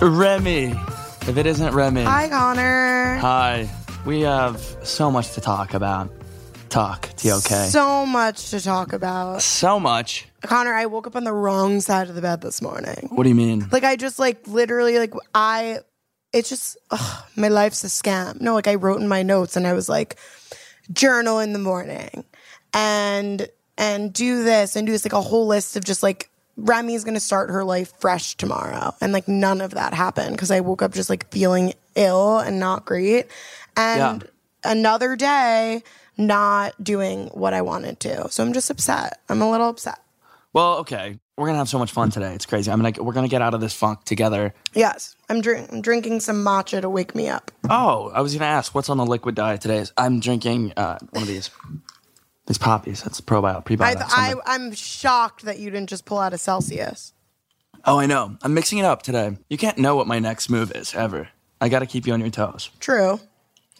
Remi. If it isn't Remi. Hi, Connor. Hi. We have so much to talk about. Talk, TOK. So, So much to talk about. So much. Connor, I woke up on the wrong side of the bed this morning. What do you mean? Like, I just, like, literally, like, I, it's just, ugh, my life's a scam. No, like, I wrote in my notes and I was like, journal in the morning and, and do this and do this, like, a whole list of just, like, Remi's gonna start her life fresh tomorrow. And, like, none of that happened because I woke up just, like, feeling ill and not great. And Yeah. another day, not doing what I wanted to. So I'm just upset. I'm a little upset. Well, okay. We're going to have so much fun today. It's crazy. I mean, like, we're going to get out of this funk together. Yes, I'm, drink- I'm drinking some matcha to wake me up. Oh, I was going to ask, what's on the liquid diet today? I'm drinking uh, one of these. These poppies. That's probiotic, prebiotics. I, I'm I, I'm shocked that you didn't just pull out a Celsius. oh, I know. I'm mixing it up today. You can't know what my next move is, ever. I got to keep you on your toes. True.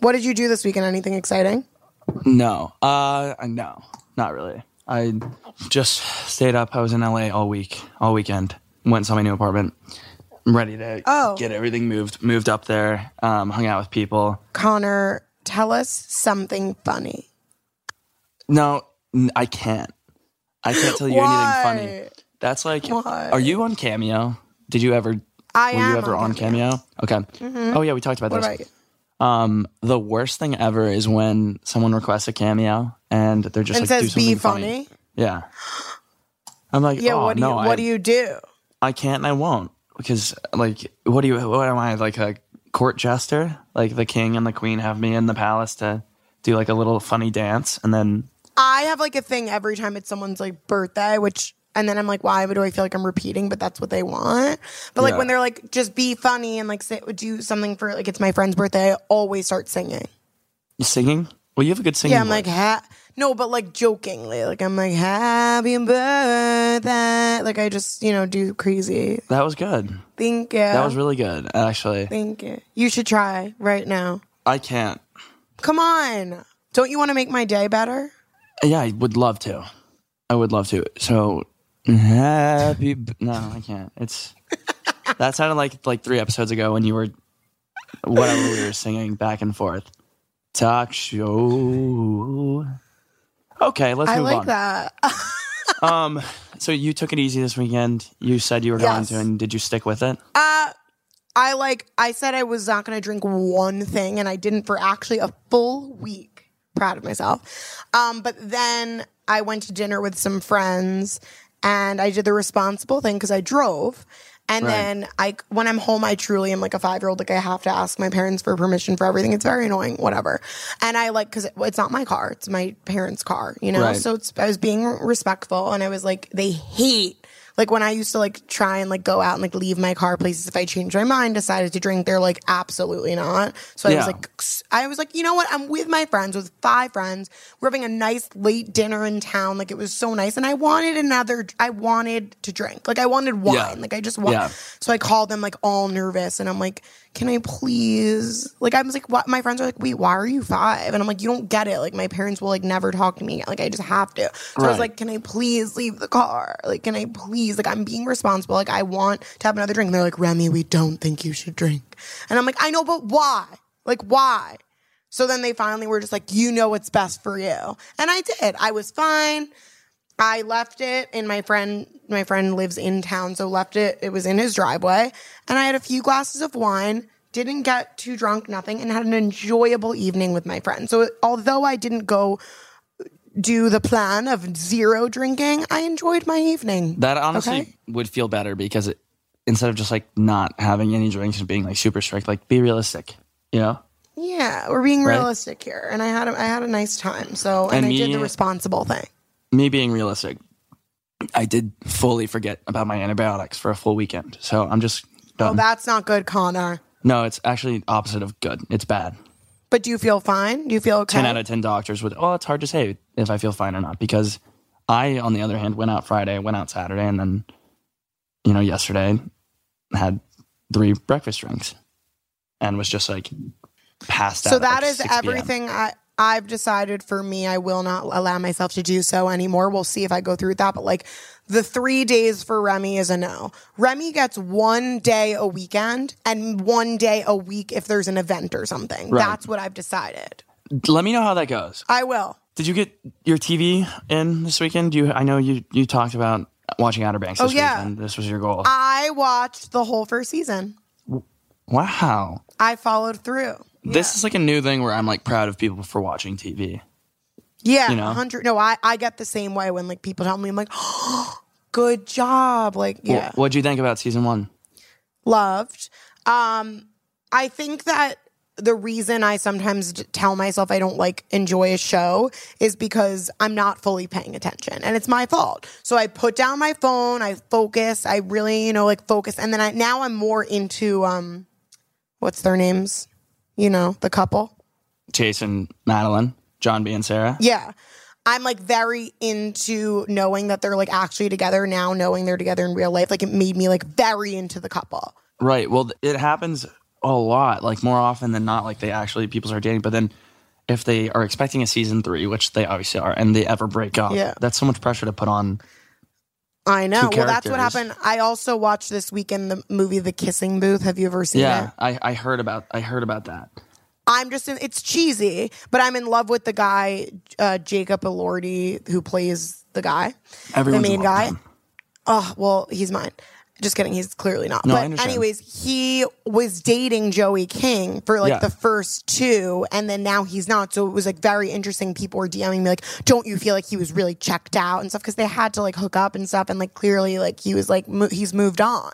What did you do this weekend? Anything exciting? No. Uh, no, not really. I just stayed up. I was in LA all week, all weekend. Went and saw my new apartment. I'm ready to Oh. get everything moved, moved up there. Um, hung out with people. Connor, tell us something funny. No, I can't. I can't tell you Why? anything funny. That's like, Why? are you on Cameo? Did you ever? I were you ever on Cameo? Okay. Oh yeah, we talked about What this. about? Um, the worst thing ever is when someone requests a cameo and they're just And like, do says be something funny. Yeah. I'm like, Yeah. oh, what do you What I, do you do? I can't and I won't because like, what do you? What am I like a court jester? Like the king and the queen have me in the palace to do like a little funny dance, and then I have like a thing every time it's someone's like birthday, which and then I'm like, why do I feel like I'm repeating? But that's what they want. But like Yeah. when they're like, just be funny and like say, do something for like it's my friend's birthday, I always start singing. you singing. Well, you have a good singing. Yeah, I'm voice. like, ha- no, but like jokingly, like I'm like, happy birthday. Like I just, you know, do crazy. that was good. Thank you. That was really good, actually. Thank you. You should try right now. I can't. Come on. Don't you want to make my day better? Yeah, I would love to. I would love to. So happy. b- No, I can't. It's that sounded like like three episodes ago when you were whatever we were singing back and forth. Talk show. Okay, let's I move like on. that. Um, so you took it easy this weekend. You said you were going to, and did you stick with it? Uh, I like I said I was not going to drink one thing and I didn't for actually a full week. Proud of myself. Um, but then I went to dinner with some friends and I did the responsible thing because I drove. And Right. then I, when I'm home, I truly am like a five year old. Like I have to ask my parents for permission for everything. It's very annoying, whatever. And I like, cause it, it's not my car. It's my parents' car, you know? Right. So it's, I was being respectful and I was like, they hate like when I used to like try and like go out and like leave my car places if I changed my mind, decided to drink, they're like absolutely not. So I was like, I was like, you know what? I'm with my friends, with five friends. We're having a nice late dinner in town. Like it was so nice, and I wanted another. I wanted to drink. Like I wanted wine. Yeah. Like I just want. Yeah. So I called them like all nervous, and I'm like, can I please? Like I was like, what? My friends are like, wait, why are you five? And I'm like, you don't get it. Like my parents will like never talk to me. Like I just have to. So I was like, can I please leave the car? Like, can I please? Like, I'm being responsible. Like, I want to have another drink. And they're like, Remi, we don't think you should drink. And I'm like, I know, but why? Like, why? So then they finally were just like, you know what's best for you. And I did. I was fine. I left it and my friend my friend lives in town, so left it. It was in his driveway. And I had a few glasses of wine, didn't get too drunk, nothing, and had an enjoyable evening with my friend. So although I didn't go do the plan of zero drinking, I enjoyed my evening. That honestly Okay. would feel better because it, instead of just like not having any drinks and being like super strict, like be realistic, you know? Yeah, we're being Right. realistic here, and I had a, I had a nice time. So, and, And I did the responsible thing. Me being realistic, I did fully forget about my antibiotics for a full weekend. So I'm just Oh, done. that's not good, Connor. no, it's actually opposite of good. It's bad. But do you feel fine? Do you feel okay? 10 out of 10 doctors would, oh, it's hard to say if I feel fine or not because I, on the other hand, went out Friday, went out Saturday, and then, you know, yesterday had three breakfast drinks and was just like passed out. so at, that like, is 6 p.m. everything. I I've decided for me, I will not allow myself to do so anymore. We'll see if I go through with that. But like the three days for Remi is a no. Remi gets one day a weekend and one day a week if there's an event or something. Right. That's what I've decided. Let me know how that goes. I will. Did you get your TV in this weekend? Do you? I know you. You talked about watching Outer Banks oh, this Oh, yeah. weekend. This was your goal. I watched the whole first season. wow. I followed through. This is like a new thing where I'm like proud of people for watching TV. Yeah, You know? 100. No, I, I get the same way when like people tell me, I'm like, good job. Like, yeah. What'd you think about season one? loved. Um, I think that the reason I sometimes tell myself I don't like enjoy a show is because I'm not fully paying attention and it's my fault. So I put down my phone, I focus, I really, you know, like focus. And then I, now I'm more into, um, what's their names? You know, the couple. Jason, Madelyn, John B. and Sarah. Yeah. I'm like very into knowing that they're like actually together now, knowing they're together in real life. Like it made me like very into the couple. Right. Well, it happens a lot, like more often than not. Like they actually people start dating, but then if they are expecting a season three, which they obviously are, and they ever break up, Yeah. that's so much pressure to put on. I know. Well, that's what happened. I also watched this weekend the movie The Kissing Booth. Have you ever seen Yeah, it? I, I heard about I heard about that. I'm just in, it's cheesy, but I'm in love with the guy uh, Jacob Elordi who plays the guy, Everyone's the main guy. Oh well, he's mine. Just kidding. He's clearly not. No, I but understand. anyways, he was dating Joey King for like Yeah. the first two, and then now he's not. So it was like very interesting. People were DMing me like, "Don't you feel like he was really checked out and stuff?" Because they had to like hook up and stuff, and like clearly like he was like mo- he's moved on.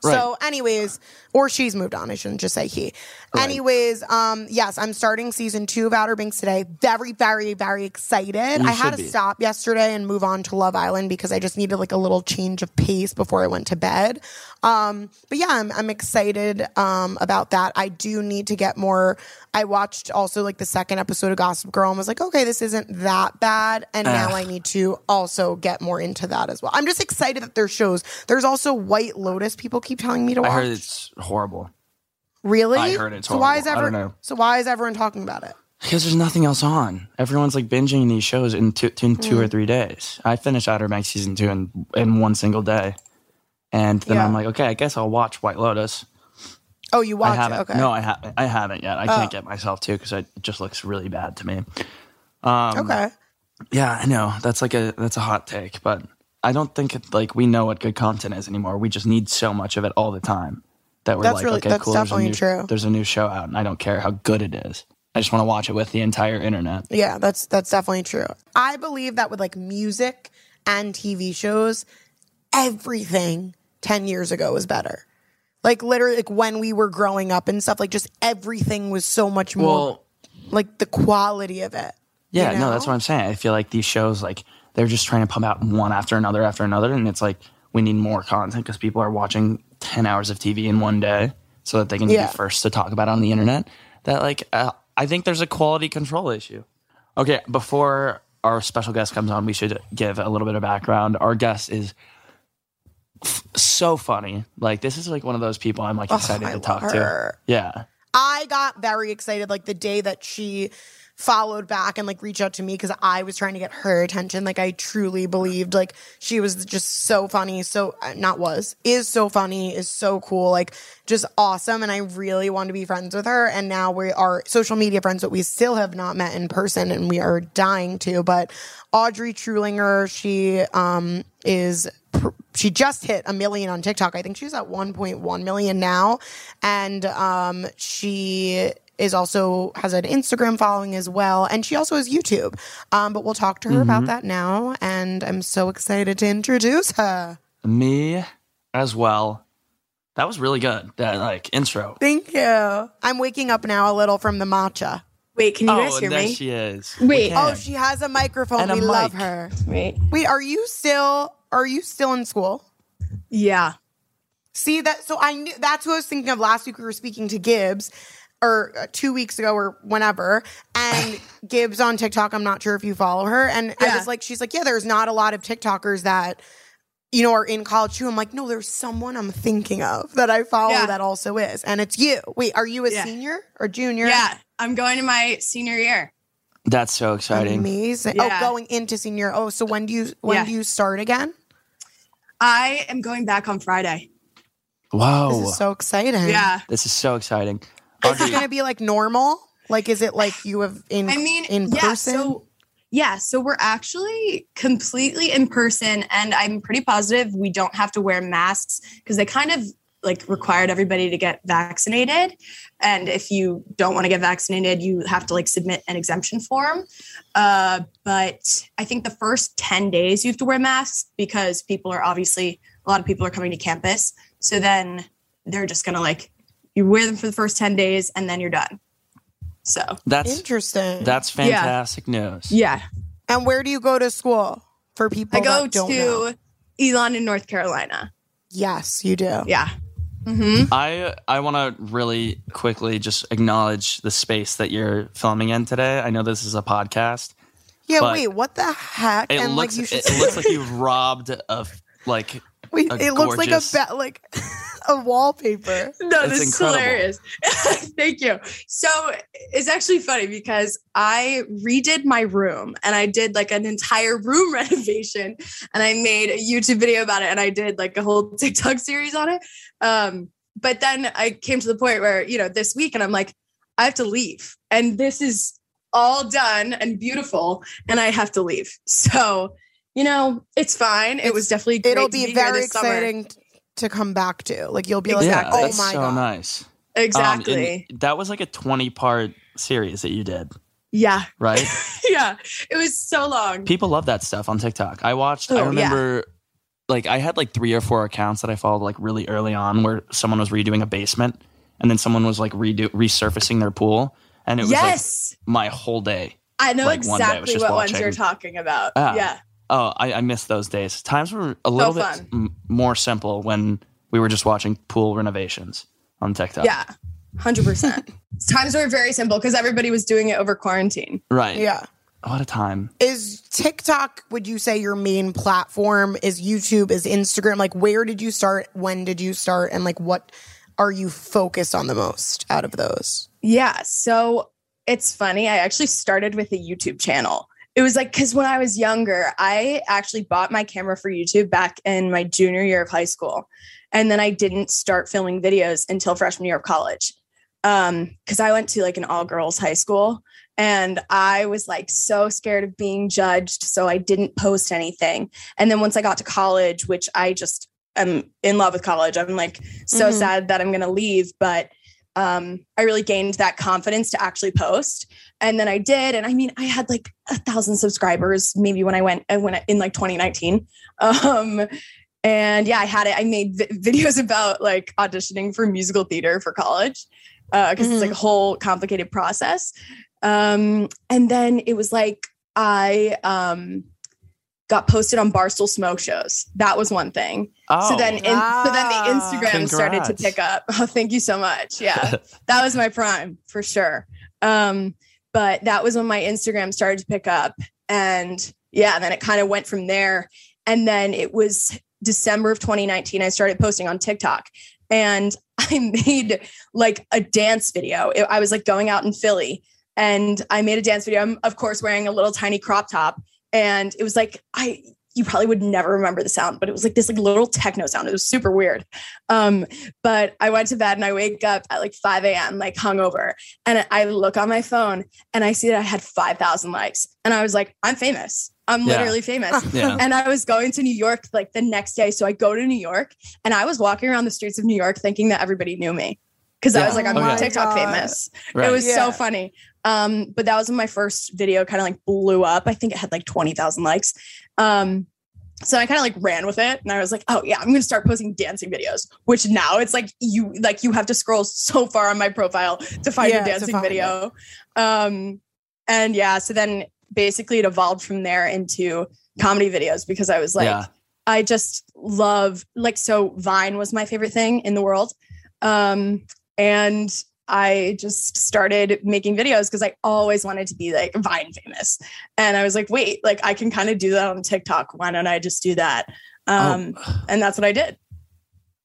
So, anyways, or she's moved on. I shouldn't just say he. Anyways, um, yes, I'm starting season two of Outer Banks today. Very, very, very excited. I had to be. stop yesterday and move on to Love Island because I just needed like a little change of pace before I went to bed. Um, but yeah, I'm, I'm excited um, about that. I do need to get more. I watched also like the second episode of Gossip Girl and was like, okay, this isn't that bad. And now I need to also get more into that as well. I'm just excited that there's shows. There's also White Lotus. People keep telling me to watch. I heard it's horrible really? I heard it's so why is horrible. I don't everyone? know. So why is everyone talking about it? because there's nothing else on. Everyone's like binging these shows in two, in two Mm. or three days. I finished Outer Banks season two in in one single day, and then Yeah. I'm like, okay, I guess I'll watch White Lotus. Oh, you watch I haven't. it? Okay. Oh. No, I haven't. I haven't yet. I can't get myself to because it just looks really bad to me. okay. Yeah, I know. That's like a that's a hot take, but I don't think it, like we know what good content is anymore. We just need so much of it all the time that we're That's like, really- okay, that's cool. There's a, definitely new, true. there's a new show out, and I don't care how good it is. I just want to watch it with the entire internet. Yeah, that's that's definitely true. I believe that with like music and TV shows, everything 10 years ago was better. Like literally like when we were growing up and stuff, like just everything was so much more Well, like the quality of it. yeah, you no, that's what I'm saying. I feel like these shows, like they're just trying to pump out one after another after another, and it's like we need more content because people are watching 10 hours of TV in one day so that they can Yeah. be first to talk about it on the internet. That like uh, I think there's a quality control issue. Okay, before our special guest comes on, we should give a little bit of background. Our guest is f- so funny. Like this is like one of those people I'm like excited I to talk love to. her. Yeah. I got very excited like the day that she followed back and like reached out to me because I was trying to get her attention. Like I truly believed like she was just so funny. So uh, not was is so funny is so cool. Like just awesome. And I really want to be friends with her. And now we are social media friends, but we still have not met in person and we are dying to. But Audrey Trullinger, she um is she just hit a million on TikTok. I think she's at 1.1 million now. And um, she is also has an Instagram following as well. And she also has YouTube. Um, but we'll talk to her about that now. And I'm so excited to introduce her. Me as well. That was really good. That like intro. Thank you. I'm waking up now a little from the matcha. Wait, can you guys oh, hear there me? she is. Wait. Oh, she has a microphone. And a we love mic. her. Wait. Wait, are you still are you still in school? Yeah. See that? So I knew that's what I was thinking of last week. We were speaking to Gibbs, or uh, two weeks ago, or whenever, and Gibbs on TikTok. I'm not sure if you follow her, and I Yeah. was like, she's like, yeah, there's not a lot of TikTokers that you know are in college too. I'm like, no, there's someone I'm thinking of that I follow Yeah. that also is, and it's you. Wait, are you a Yeah. senior or junior? Yeah. I'm going to my senior year. That's so exciting. Amazing. Yeah. Oh, going into senior. Oh, so when do you when Yeah. do you start again? I am going back on Friday. Wow. This is so exciting. Yeah. This is so exciting. Is it going to be like normal? Like, is it like you have in I mean, in yeah, person? So yeah, so we're actually completely in person, and I'm pretty positive we don't have to wear masks because they kind of like required everybody to get vaccinated. And if you don't want to get vaccinated, you have to like submit an exemption form. Uh, but I think the first 10 days you have to wear masks because people are obviously a lot of people are coming to campus. So then they're just gonna like you wear them for the first 10 days and then you're done. So that's Interesting. that's fantastic news. yeah. and where do you go to school for people I go that don't know? to Elon in North Carolina. Yes, you do. Yeah. hmm I I want to really quickly just acknowledge the space that you're filming in today. I know this is a podcast. Yeah. Wait, what the heck? It and looks like you should. it looks like you've robbed of like wait, a it looks like a gorgeous- ba- like a wallpaper. No, It's this incredible. is hilarious. Thank you. So it's actually funny because I redid my room and I did like an entire room renovation and I made a YouTube video about it and I did like a whole TikTok series on it. Um, but then I came to the point where, you know, this week and I'm like, I have to leave. And this is all done and beautiful and I have to leave. So, you know, it's fine. it was definitely great It'll to be here very this summer. Exciting t- to come back to. Like you'll be like, Exactly. oh that's my so god. nice. Um, Exactly. that was like a 20 part series that you did, yeah. right? yeah, it was so long. People love that stuff on TikTok. I watched. I Oh, yeah. remember, like, I had like three or four accounts that I followed like really early on, where someone was redoing a basement, and then someone was like redo resurfacing their pool, and it was yes, like my whole day. I know like, one day I was exactly just what ones you're talking about. Ah. Yeah, Oh, I, I miss those days. Times were a little bit m- more simple when we were just watching pool renovations on TikTok. yeah, hundred percent. Times were very simple because everybody was doing it over quarantine. right. Yeah. What a time. Is TikTok, would you say your main platform? Is YouTube? Is Instagram? Like, where did you start? When did you start? And like, what are you focused on the most out of those? Yeah, so it's funny. I actually started with a YouTube channel. It was like because when I was younger, I actually bought my camera for YouTube back in my junior year of high school, and then I didn't start filming videos until freshman year of college. Um, because I went to like an all girls high school, and I was like so scared of being judged, so I didn't post anything. And then once I got to college, which I just am in love with college, I'm like so Mhm. sad that I'm gonna leave, but um, I really gained that confidence to actually post. And then I did. And I mean, I had like a thousand subscribers maybe when I went, I went in like 2019. Um, and yeah, I had it. I made vi- videos about like auditioning for musical theater for college because it's like a whole complicated process. Um, and then it was like I um, got posted on Barstool Smoke shows. That was one thing. Oh, So then, in, so then the. Instagram started to pick up. Oh, thank you so much. Yeah, that was my prime for sure. Um, but that was when my Instagram started to pick up, and yeah, then it kind of went from there. And then it was December of 2019. I started posting on TikTok, and I made like a dance video. It- I was like going out in Philly, and I made a dance video. I'm of course wearing a little tiny crop top, and it was like I you probably would never remember the sound, but it was like this like little techno sound. It was super weird. Um, but I went to bed and I wake up at like 5 a.m. like hungover, and I look on my phone and I see that I had 5,000 likes, and I was like, I'm famous. I'm Yeah. literally famous. yeah. And I was going to New York like the next day. So I go to New York and I was walking around the streets of New York thinking that everybody knew me. Cause I was like, I'm Oh, yeah. TikTok God. famous. Right. It was Yeah. so funny. Um, but that was when my first video kind of like blew up. I think it had like 20,000 likes. Um, so I kind of like ran with it and I was like, oh yeah, I'm gonna start posting dancing videos, which now it's like you like you have to scroll so far on my profile to find Yeah, a dancing find video. Um, and yeah, so then basically it evolved from there into comedy videos because I was like, yeah. I just love like so Vine was my favorite thing in the world. Um and I just started making videos because I always wanted to be like Vine famous. And I was like, wait, like I can kind of do that on TikTok. Why don't I just do that? Um Oh. and that's what I did.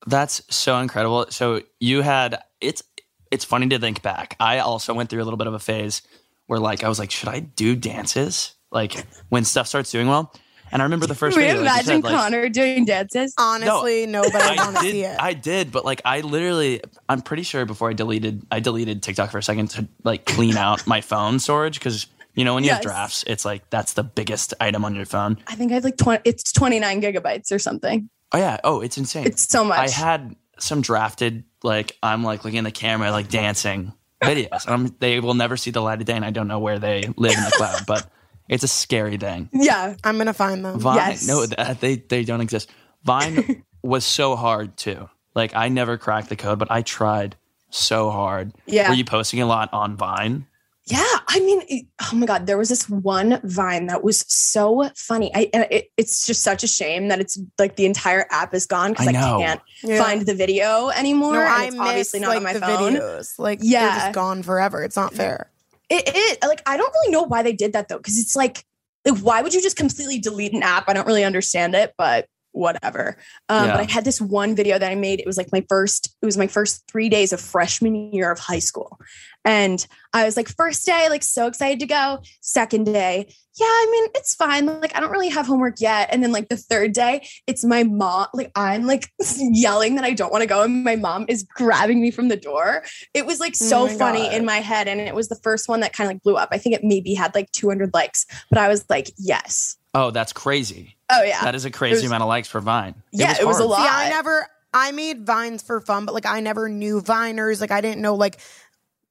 That's so incredible. So you had it's it's funny to think back. I also went through a little bit of a phase where like I was like, should I do dances? Like when stuff starts doing well. And I remember the first Can we video. like you imagine said, like, Connor doing dances? Honestly, no, but I, I want to see did. it. I did, but like I literally, I'm pretty sure before I deleted, I deleted TikTok for a second to like clean out my phone storage because you know when you have drafts, it's like that's the biggest item on your phone. I think I have like 20, it's 29 gigabytes or something. Oh yeah. Oh, it's insane. It's so much. I had some drafted like I'm like looking in the camera like dancing videos. Um, they will never see the light of day, and I don't know where they live in the cloud, but it's a scary thing. yeah. I'm gonna find them. Vine, Yes. no, uh, they they don't exist. Vine was so hard too. Like I never cracked the code, but I tried so hard. Yeah. Were you posting a lot on Vine? Yeah, I mean, it- oh my god, there was this one Vine that was so funny. I and it, it's just such a shame that it's like the entire app is gone because I I, can't Yeah. find the video anymore. No, I it's miss obviously not like on my the phone. videos. Like they're Yeah. just gone forever. It's not fair. It, it like I don't really know why they did that though, because it's like, like why would you just completely delete an app? I don't really understand it, but whatever. Um, Yeah. But I had this one video that I made. It was like my first. It was my first three days of freshman year of high school, and I was like, first day, like so excited to go. Second day, yeah, I mean it's fine. Like I don't really have homework yet. And then like the third day, it's my mom. Like I'm like yelling that I don't want to go, and my mom is grabbing me from the door. It was like Oh so my funny God. in my head, and it was the first one that kind of like blew up. I think it maybe had like 200 likes, but I was like, yes. Oh, that's crazy. Oh yeah. That is a crazy was- amount of likes for Vine. Yeah, it was a lot. See, I never. I made vines for fun, but like I never knew viners. Like I didn't know like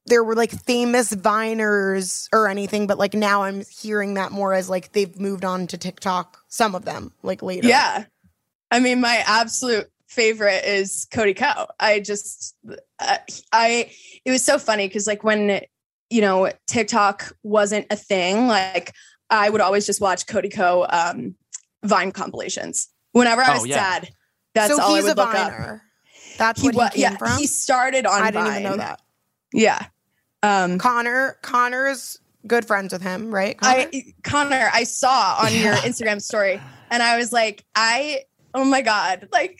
there were like famous viners or anything. But like now I'm hearing that more as like they've moved on to TikTok. Some of them like later. Yeah. I mean, my absolute favorite is CodyKo. I just, uh, I, it was so funny because like when, you know, TikTok wasn't a thing, like I would always just watch CodyKo. Um, Vine compilations. Whenever I Oh, was yeah. sad, that's so all I he's would a look up. viner. That's He what was, he came yeah, from. he started on I didn't even know that. Yeah. Um, Connor. Connor's good friends with him, right? Connor? I Connor, I saw on your Instagram story, and I was like, I oh my god, like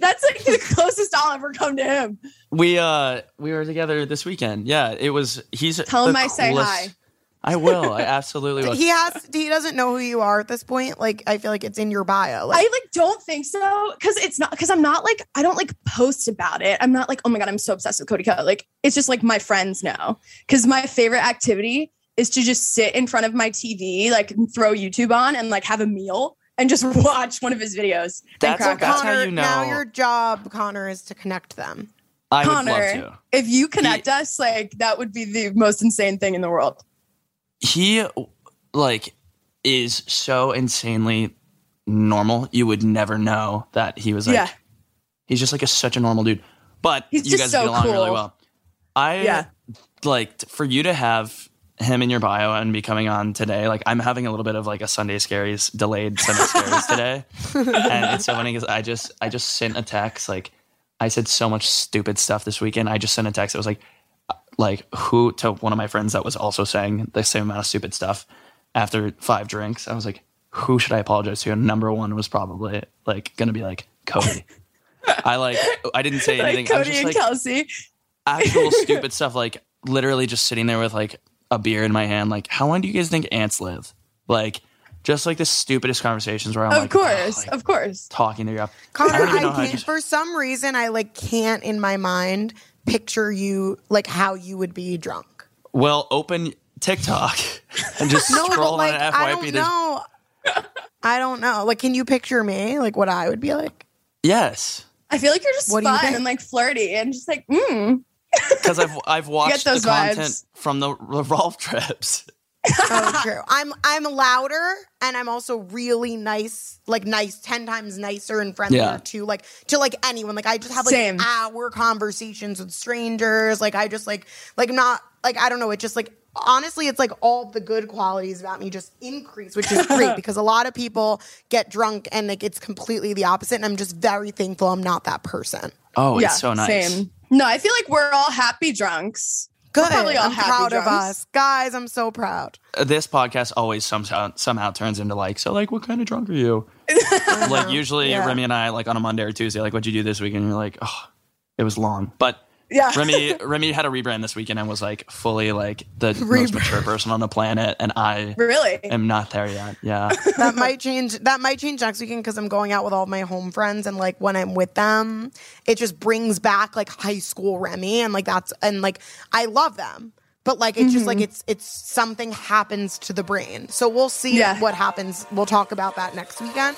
that's like the closest I'll ever come to him. We uh we were together this weekend. Yeah, it was. He's Tell the him I say coolest- hi. I will. I absolutely will. he has. He doesn't know who you are at this point. Like I feel like it's in your bio. Like, I like don't think so because it's not because I'm not like I don't like post about it. I'm not like oh my god I'm so obsessed with CodyKo. Like it's just like my friends know because my favorite activity is to just sit in front of my TV like throw YouTube on and like have a meal and just watch one of his videos. and That's- crack that's up. how Connor, you know- Now your job, Connor, is to connect them. I would Connor. love to. if you connect us, like that would be the most insane thing in the world. He like is so insanely normal you would never know that he was like yeah. he's just like a, such a normal dude. But He's you guys so get along really well. I Yeah. like for you to have him in your bio and be coming on today like i'm having a little bit of like a sunday scaries delayed sunday scaries today. And it's so funny because i just i just sent a text like i said so much stupid stuff this weekend. I just sent a text It was like like who to one of my friends that was also saying the same amount of stupid stuff after five drinks i was like who should i apologize to and number one was probably like gonna be like cody i like i didn't say anything Like I was Cody just and like Kelsey. actual stupid stuff like literally just sitting there with like a beer in my hand like how long do you guys think ants live like just like the stupidest conversations where i'm Of like course. oh, like, of course. talking to you Connor, I don't even know I, I can't, just- for some reason, I like can't in my mind picture you like how you would be drunk. well open tiktok and just No, scroll but like on an I don't There's- know. I don't know. Like, can you picture me? Like, what I would be like? yes I feel like you're just What do you fun and like flirty and just like, mm. because I've I've watched the those content vibes. from the revolve trips. Oh, true. I'm I'm louder and I'm also really nice, like nice, ten times nicer and friendlier Yeah. to like to like anyone. Like I just have like Same. hour conversations with strangers. Like I just like like not like I don't know. It just like honestly, it's like all the good qualities about me just increase, which is great because a lot of people get drunk and like it's completely the opposite. And I'm just very thankful I'm not that person. Oh, yeah, it's so nice. Same. No, I feel like we're all happy drunks. Good. probably all I'm happy proud of us, guys. I'm so proud. Uh, This podcast always somehow somehow turns into like, so like, what kind of drunk are you? like usually Yeah. Remi and I like on a Monday or Tuesday, like, what'd you do this weekend? And you're like, oh, it was long, but Yeah. Remi Remi had a rebrand this weekend and was like fully like the most mature person on the planet, and I Really? am not there yet. Yeah, that might change that might change next weekend because i'm going out with all my home friends and like when i'm with them it just brings back like high school remi and like that's and like i love them but like it's just like mm-hmm. it's it's something happens to the brain so we'll see Yeah. what happens we'll talk about that next weekend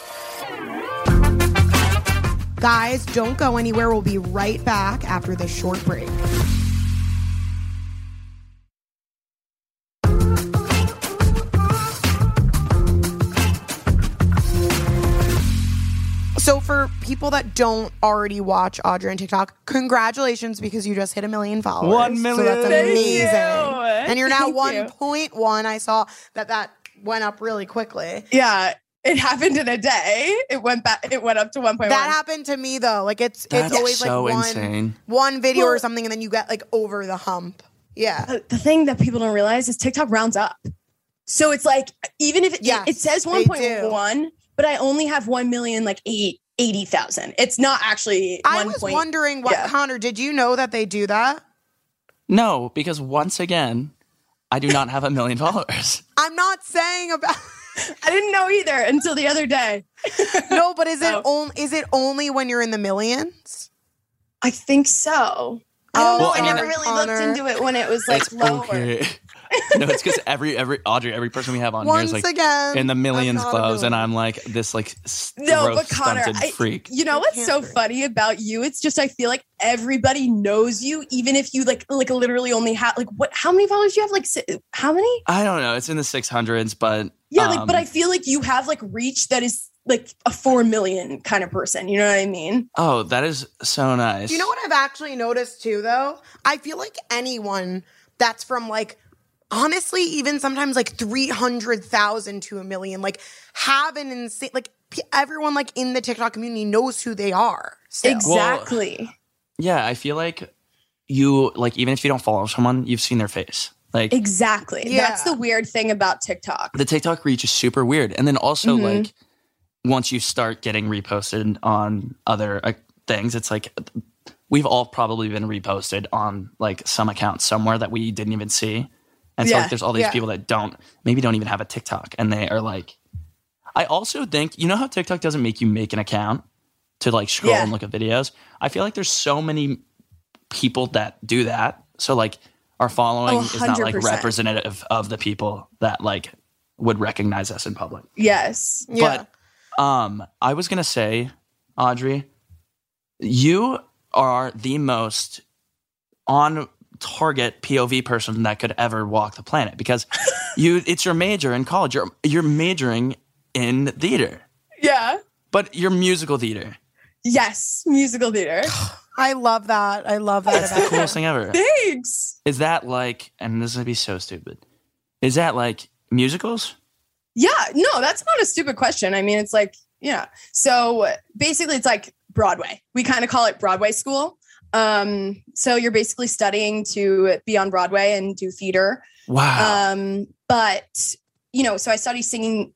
guys don't go anywhere we'll be right back after this short break So for people that don't already watch Audrey on TikTok, congratulations because you just hit a million followers. One So million. that's Thank amazing. you. And you're now Thank you. 1.1. I saw that that went up really quickly. Yeah. It happened in a day. It went back. It went up to 1.1. That happened to me though. Like it's That's it's always so like one insane. one video or something and then you get like over the hump. Yeah. the the thing that people don't realize is TikTok rounds up. So it's like even if it, Yes, it says 1.1, but I only have 1 million like eight, 80,000. It's not actually one point one. I 1. was point- wondering what yeah. Connor, did you know that they do that? no, because once again, I do not have a million followers. I'm not saying about I didn't know either until the other day. No, but is it Oh. only is it only when you're in the millions? I think so. I Oh, don't know. Well, I, I never really Connor. looked into it when it was like it's lower. okay. no, it's because every every Audrey, every person we have on Once here is like again, in the millions I'm not a clothes, and. I'm like this like s- No, growth but Connor, I- freak. You know what's so breathe. funny about you? It's just I feel like everybody knows you, even if you like like literally only have like what? How many followers do you have? Like si- how many? I don't know. It's in the 600s, but Yeah, like but um, I feel like you have like reach that is like a four million kind of person. You know what I mean? oh, that is so nice. You know what I've actually noticed too, though? I feel like anyone that's from like, honestly, even sometimes like 300,000 to a million, like have an insane, like p- everyone like in the TikTok community knows who they are. still. Exactly. Yeah, I feel like you like even if you don't follow someone, you've seen their face. Like exactly. Yeah. That's the weird thing about TikTok. the TikTok reach is super weird. And then also Mhm. like once you start getting reposted on other uh, things, it's like we've all probably been reposted on like some account somewhere that we didn't even see. And so Yeah, like there's all these yeah. people that don't maybe don't even have a TikTok and they are like I also think you know how TikTok doesn't make you make an account to like scroll Yeah. and look at videos? I feel like there's so many people that do that. So like our following Oh, is not like representative of the people that like would recognize us in public. Yes. yeah. But um, I was gonna say, Audrey, you are the most on target POV person that could ever walk the planet because you it's your major in college. You're you're majoring in theater, Yeah. but you're musical theater. Yes. Musical theater. I love that. I love that It's the about coolest thing ever. Thanks. Is that like, and this is gonna be so stupid. Is that like musicals? Yeah, no, that's not a stupid question. I mean, it's like, yeah. So basically, it's like Broadway. We kind of call it Broadway school. Um, so you're basically studying to be on Broadway and do theater. Wow. Um, but you know, so I study singing,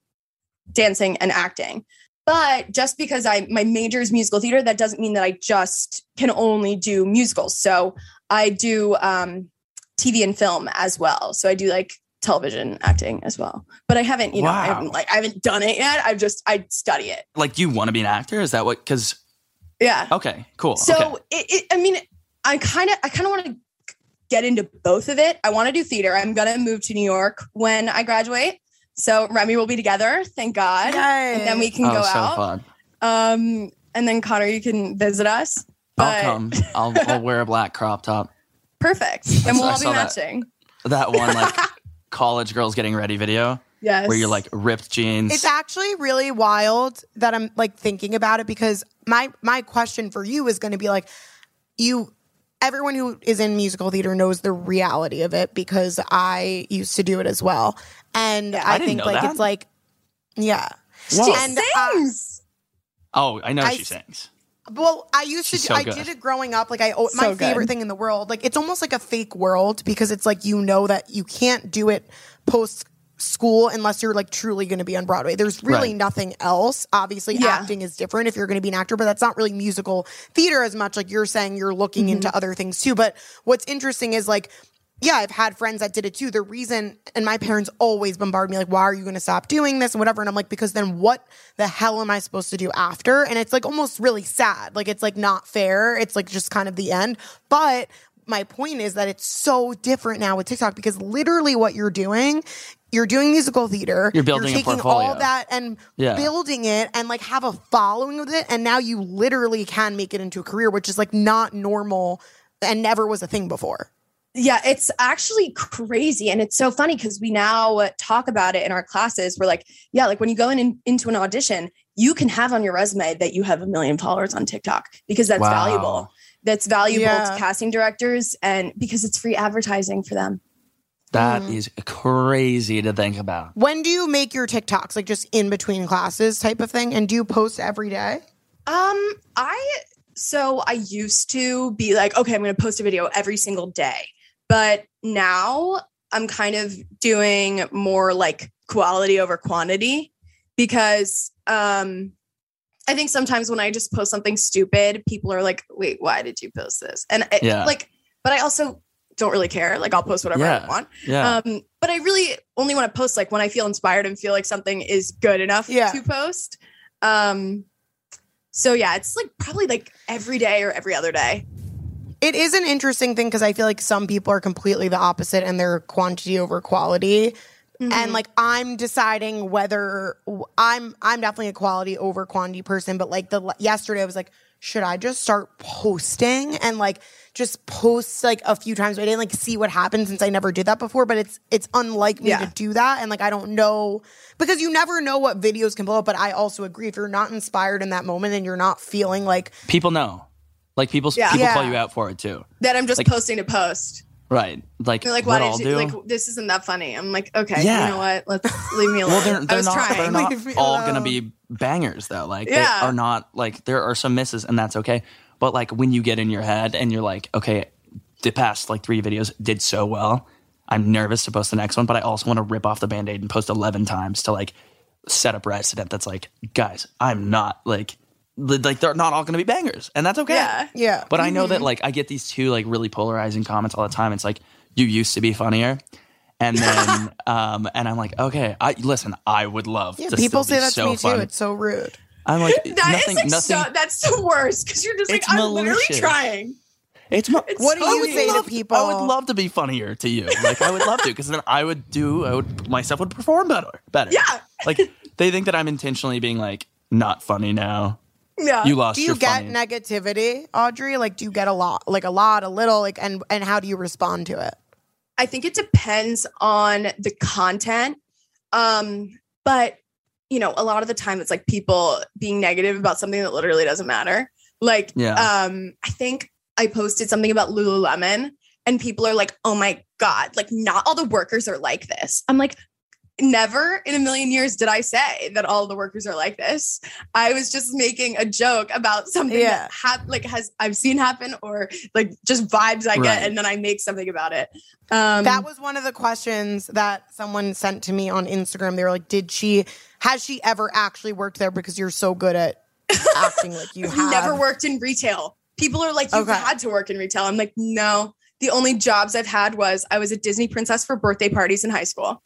dancing, and acting. But just because I my major is musical theater, that doesn't mean that I just can only do musicals. So I do um, TV and film as well. So I do like television acting as well. But I haven't, you know, I haven't like I haven't done it yet. I've just I study it. like, do you want to be an actor? Is that what? Because Yeah. okay, cool. So okay. it, it, I mean, I kind of, I kind of want to get into both of it. I want to do theater. I'm gonna move to New York when I graduate. So Remi will be together, thank God, Yay. and then we can oh, go so out. fun. Um, and then Connor, you can visit us. But I'll come. I'll, I'll wear a black crop top. perfect, and we'll all be saw that. matching. That one like college girls getting ready video Yes, where you're like ripped jeans. It's actually really wild that I'm like thinking about it because my my question for you is going to be like you everyone who is in musical theater knows the reality of it because I used to do it as well. And I, I didn't think know like that. it's like yeah. Whoa. she And, uh, sings. oh, I know I she sings. Well, I used She's to. so I good. did it growing up. Like I, oh, my So good. favorite thing in the world. Like it's almost like a fake world because it's like you know that you can't do it post school unless you're like truly going to be on Broadway. There's really Right. nothing else. Obviously, Yeah. acting is different if you're going to be an actor, but that's not really musical theater as much. Like you're saying, you're looking Mm-hmm. into other things too. But what's interesting is like, yeah, I've had friends that did it too. The reason, and my parents always bombard me like, why are you going to stop doing this and whatever? And I'm like, because then what the hell am I supposed to do after? And it's like almost really sad. Like it's like not fair. It's like just kind of the end. But my point is that it's so different now with TikTok because literally what you're doing, you're doing musical theater. You're building a taking portfolio. all that and Yeah. building it and like have a following with it. And now you literally can make it into a career, which is like not normal and never was a thing before. Yeah, it's actually crazy. And it's so funny because we now talk about it in our classes. We're like, yeah, like when you go in, in into an audition, you can have on your resume that you have a million followers on TikTok because that's Wow. valuable. That's valuable Yeah. to casting directors and because it's free advertising for them. That Mm. is crazy to think about. When do you make your TikToks? Like just in between classes type of thing? And do you post every day? Um, I so I used to be like, okay, I'm going to post a video every single day, but now I'm kind of doing more like quality over quantity because um I think sometimes when I just post something stupid, people are like, "Wait, why did you post this?" And it, Yeah. like, but I also don't really care. Like, I'll post whatever Yeah. I want. Yeah. Um, but I really only want to post like when I feel inspired and feel like something is good enough Yeah. to post. Um, so yeah, it's like probably like every day or every other day. It is an interesting thing because I feel like some people are completely the opposite and they're quantity over quality. Mm-hmm. And like I'm deciding whether I'm I'm definitely a quality over quantity person, but like the yesterday I was like, should I just start posting and like just post like a few times I didn't like see what happened since I never did that before. But it's it's unlike me Yeah. to do that. And like I don't know because you never know what videos can blow up. But I also agree if you're not inspired in that moment and you're not feeling like people know. Like people, Yeah. people call you out for it too. That I'm just Like- posting to post. Right. Like, They're like, what why I'll did you do. like this isn't that funny? I'm like, okay, Yeah. you know what? Let's leave me alone. well, they're, I they're was not. trying. They're not Leave me all gonna be bangers though. Like they are not. Like there are some misses, and that's okay. But like when you get in your head and you're like, okay, the past like three videos did so well. I'm nervous to post the next one, but I also want to rip off the band aid and post 11 times to like set up a precedent that's like, guys, I'm not like, like they're not all going to be bangers, and that's okay. Yeah. yeah. But I know that like I get these two like really polarizing comments all the time. It's like you used to be funnier, and then um and I'm like, okay, I listen. I would love. Yeah, to people still say be that so to me fun. too. It's so rude. I'm like That is nothing. like nothing. so that's the worst because you're just like It's I'm malicious. literally trying. it's mo- What do I you would say to people? I would love to be funnier to you. Like I would love to, because then I would do. I would myself would perform better. Better. Yeah. Like they think that I'm intentionally being like not funny now. Yeah. You lost. Do you your get funny. negativity, Audrey? Like, do you get a lot, like a lot, a little, like, and and how do you respond to it? I think it depends on the content. Um, but you know, a lot of the time it's like people being negative about something that literally doesn't matter. Like, Yeah. um, I think I posted something about Lululemon and people are like, oh my God, like not all the workers are like this. I'm like, never in a million years did I say that all the workers are like this. I was just making a joke about something Yeah. that hap- like has I've seen happen or like just vibes I Right. get and then I make something about it. Um That was one of the questions that someone sent to me on Instagram. They were like, "Did she? Has she ever actually worked there? Because you're so good at acting like you I've have." never worked in retail. People are like, you've Okay. had to work in retail. I'm like, no. The only jobs I've had was I was a Disney princess for birthday parties in high school.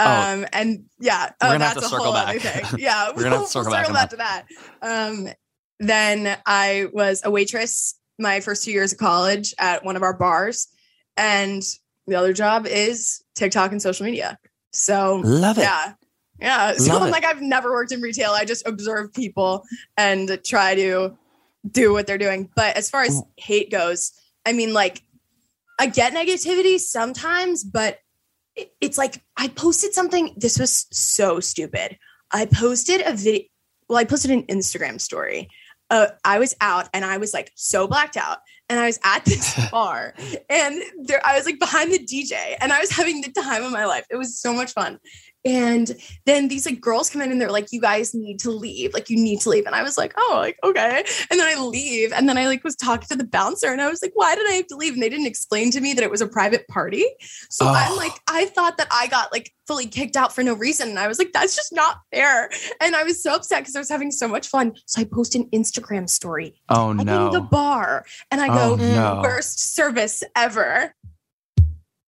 Oh. Um, and yeah, We're oh, gonna have that's to a circle whole other back. thing. Yeah, We're gonna have to circle back on back to that. Um, then I was a waitress my first two years of college at one of our bars, and the other job is TikTok and social media. So Love it. yeah. Yeah. So Love I'm it. like, I've never worked in retail. I just observe people and try to do what they're doing. But as far as hate goes, I mean, like, I get negativity sometimes, but it's like I posted something. This was so stupid. I posted a video. Well, I posted an Instagram story. Uh, I was out and I was like so blacked out, and I was at this bar, and there I was like behind the DJ, and I was having the time of my life. It was so much fun, And then these like girls come in and they're like, you guys need to leave. Like, you need to leave. And I was like, oh, like, okay. And then I leave. And then I like was talking to the bouncer and I was like, why did I have to leave? And they didn't explain to me that it was a private party. So Oh. I'm like, I thought that I got like fully kicked out for no reason. And I was like, that's just not fair. And I was so upset because I was having so much fun. So I post an Instagram story Oh I'm no. in the bar and I oh go, no. worst service ever.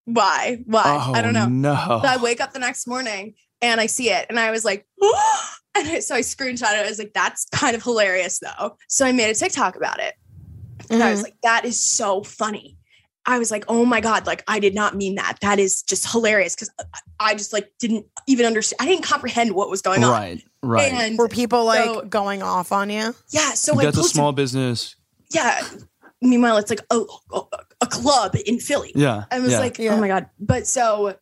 Why? Why? Oh, I don't know. Oh, no. So I wake up the next morning and I see it and I was like, and I, so I screenshot it. I was like, that's kind of hilarious though. So I made a TikTok about it. And I was mm-hmm. like, that is so funny. I was like, oh my God, like I did not mean that. That is just hilarious because uh, I just like didn't even understand. I didn't comprehend what was going on. right. Right. And Were people like So- going off on you? yeah, so I That's a posted, small business. yeah. Meanwhile, it's like a, a, a club in Philly. Yeah. I was yeah. like, oh Yeah. oh my god! But so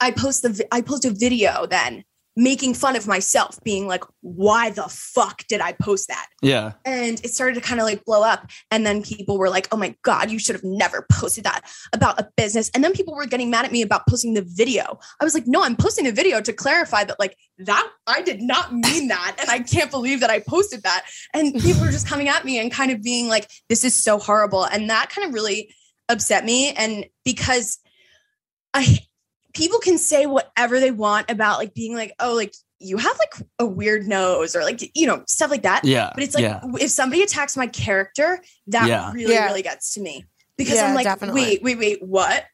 I post the I post a video then making fun of myself, being like, why the fuck did I post that? yeah. And it started to kind of like blow up. And then people were like, oh my god, you should have never posted that about a business. And then people were getting mad at me about posting the video. I was like, no, I'm posting the video to clarify that like that I did not mean that, and I can't believe that I posted that. And people were just coming at me and kind of being like, this is so horrible. And that kind of really upset me. And because I people can say whatever they want about like being like, oh, like you have like a weird nose or like, you know, stuff like that. Yeah. But it's like yeah. if somebody attacks my character, that Yeah. really, Yeah. really gets to me. Because Yeah, I'm like, definitely. wait, wait, wait, what?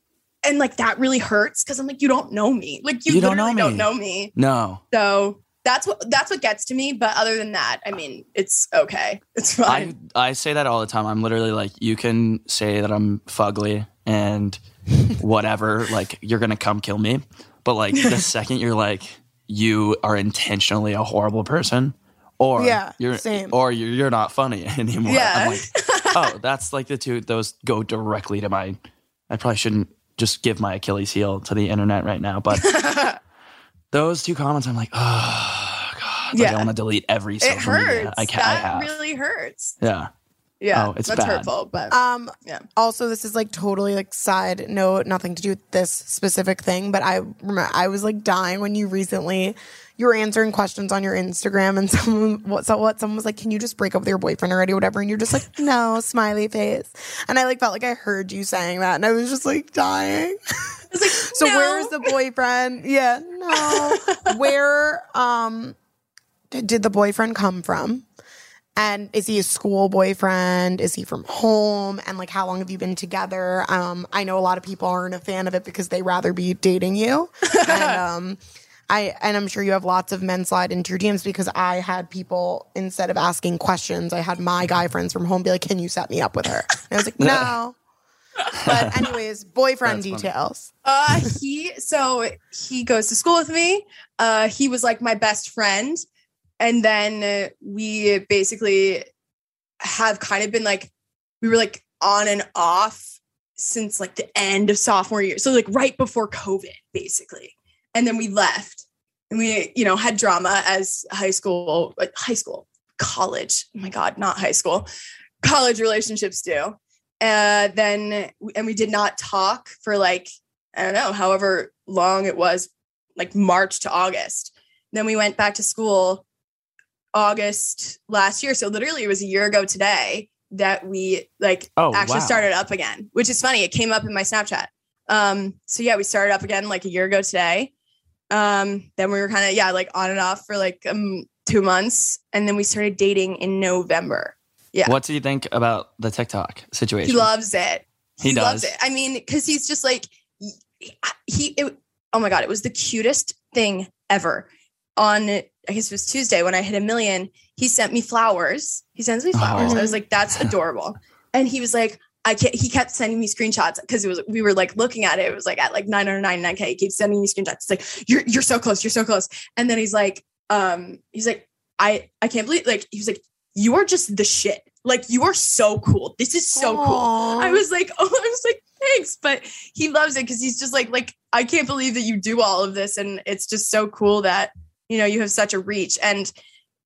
And like that really hurts because I'm like, you don't know me. Like you, You don't literally know don't me. know me. No. So that's what that's what gets to me. But other than that, I mean, it's okay. It's I fine. I say that all the time. I'm literally like, you can say that I'm fugly and whatever, like you're gonna come kill me. But like the second you're like, you are intentionally a horrible person, or Yeah, you're same. or you're, you're not funny anymore. Yeah. I'm like, oh, that's like the two. Those go directly to my. I probably shouldn't just give my Achilles heel to the internet right now, but those two comments, I'm like, oh god, like, I want to delete every it social media hurts. I can. I have. really hurts. yeah. Yeah. Oh, it's that's bad. hurtful. But Um Yeah. also this is like totally like side note, nothing to do with this specific thing, but I remember I was like dying when you recently you were answering questions on your Instagram and someone what so what someone was like, Can you just break up with your boyfriend already or whatever? And you're just like, No, smiley face. And I like felt like I heard you saying that and I was just like dying. I was like, So no. where's the boyfriend? Yeah, no. Where um did, did the boyfriend come from? And is he a school boyfriend? Is he from home? And like how long have you been together? Um I know a lot of people aren't a fan of it because they rather be dating you. and um I and I'm sure you have lots of men slide into your DMs because I had people instead of asking questions, I had my guy friends from home be like, "Can you set me up with her?" And I was like, "No." but anyways, boyfriend That's funny. details. Uh, he so he goes to school with me. Uh, he was like my best friend, and then we basically have kind of been like we were like on and off since like the end of sophomore year. So like right before COVID, basically, and then we left, and we you know had drama as high school, uh, high school, college. Oh my god, not high school, college relationships do. Uh, then and we did not talk for like I don't know, however long it was, like March to August. Then we went back to school August last year. So literally it was a year ago today that we like Oh, actually wow. started up again, which is funny. It came up in my Snapchat. Um, so yeah, we started up again like a year ago today. Um, then we were kind of, yeah, like on and off for like um two months. And then we started dating in November. Yeah. What do you think about the TikTok situation? He loves it. He loves does. it. I mean, because he's just like he. he it, oh my god, it was the cutest thing ever. On I guess it was Tuesday when I hit a million. He sent me flowers. He sends me flowers. Oh. I was like, that's adorable. and he was like, I can't. He kept sending me screenshots because it was we were like looking at it. It was like at like 999k. He keeps sending me screenshots. It's like you're you're so close. You're so close. And then he's like, um, he's like, I I can't believe like he was like, you are just the shit. Like you are so cool. This is so cool. I was like, oh, I was like, thanks. But he loves it because he's just like, like, I can't believe that you do all of this. And it's just so cool that, you know, you have such a reach. And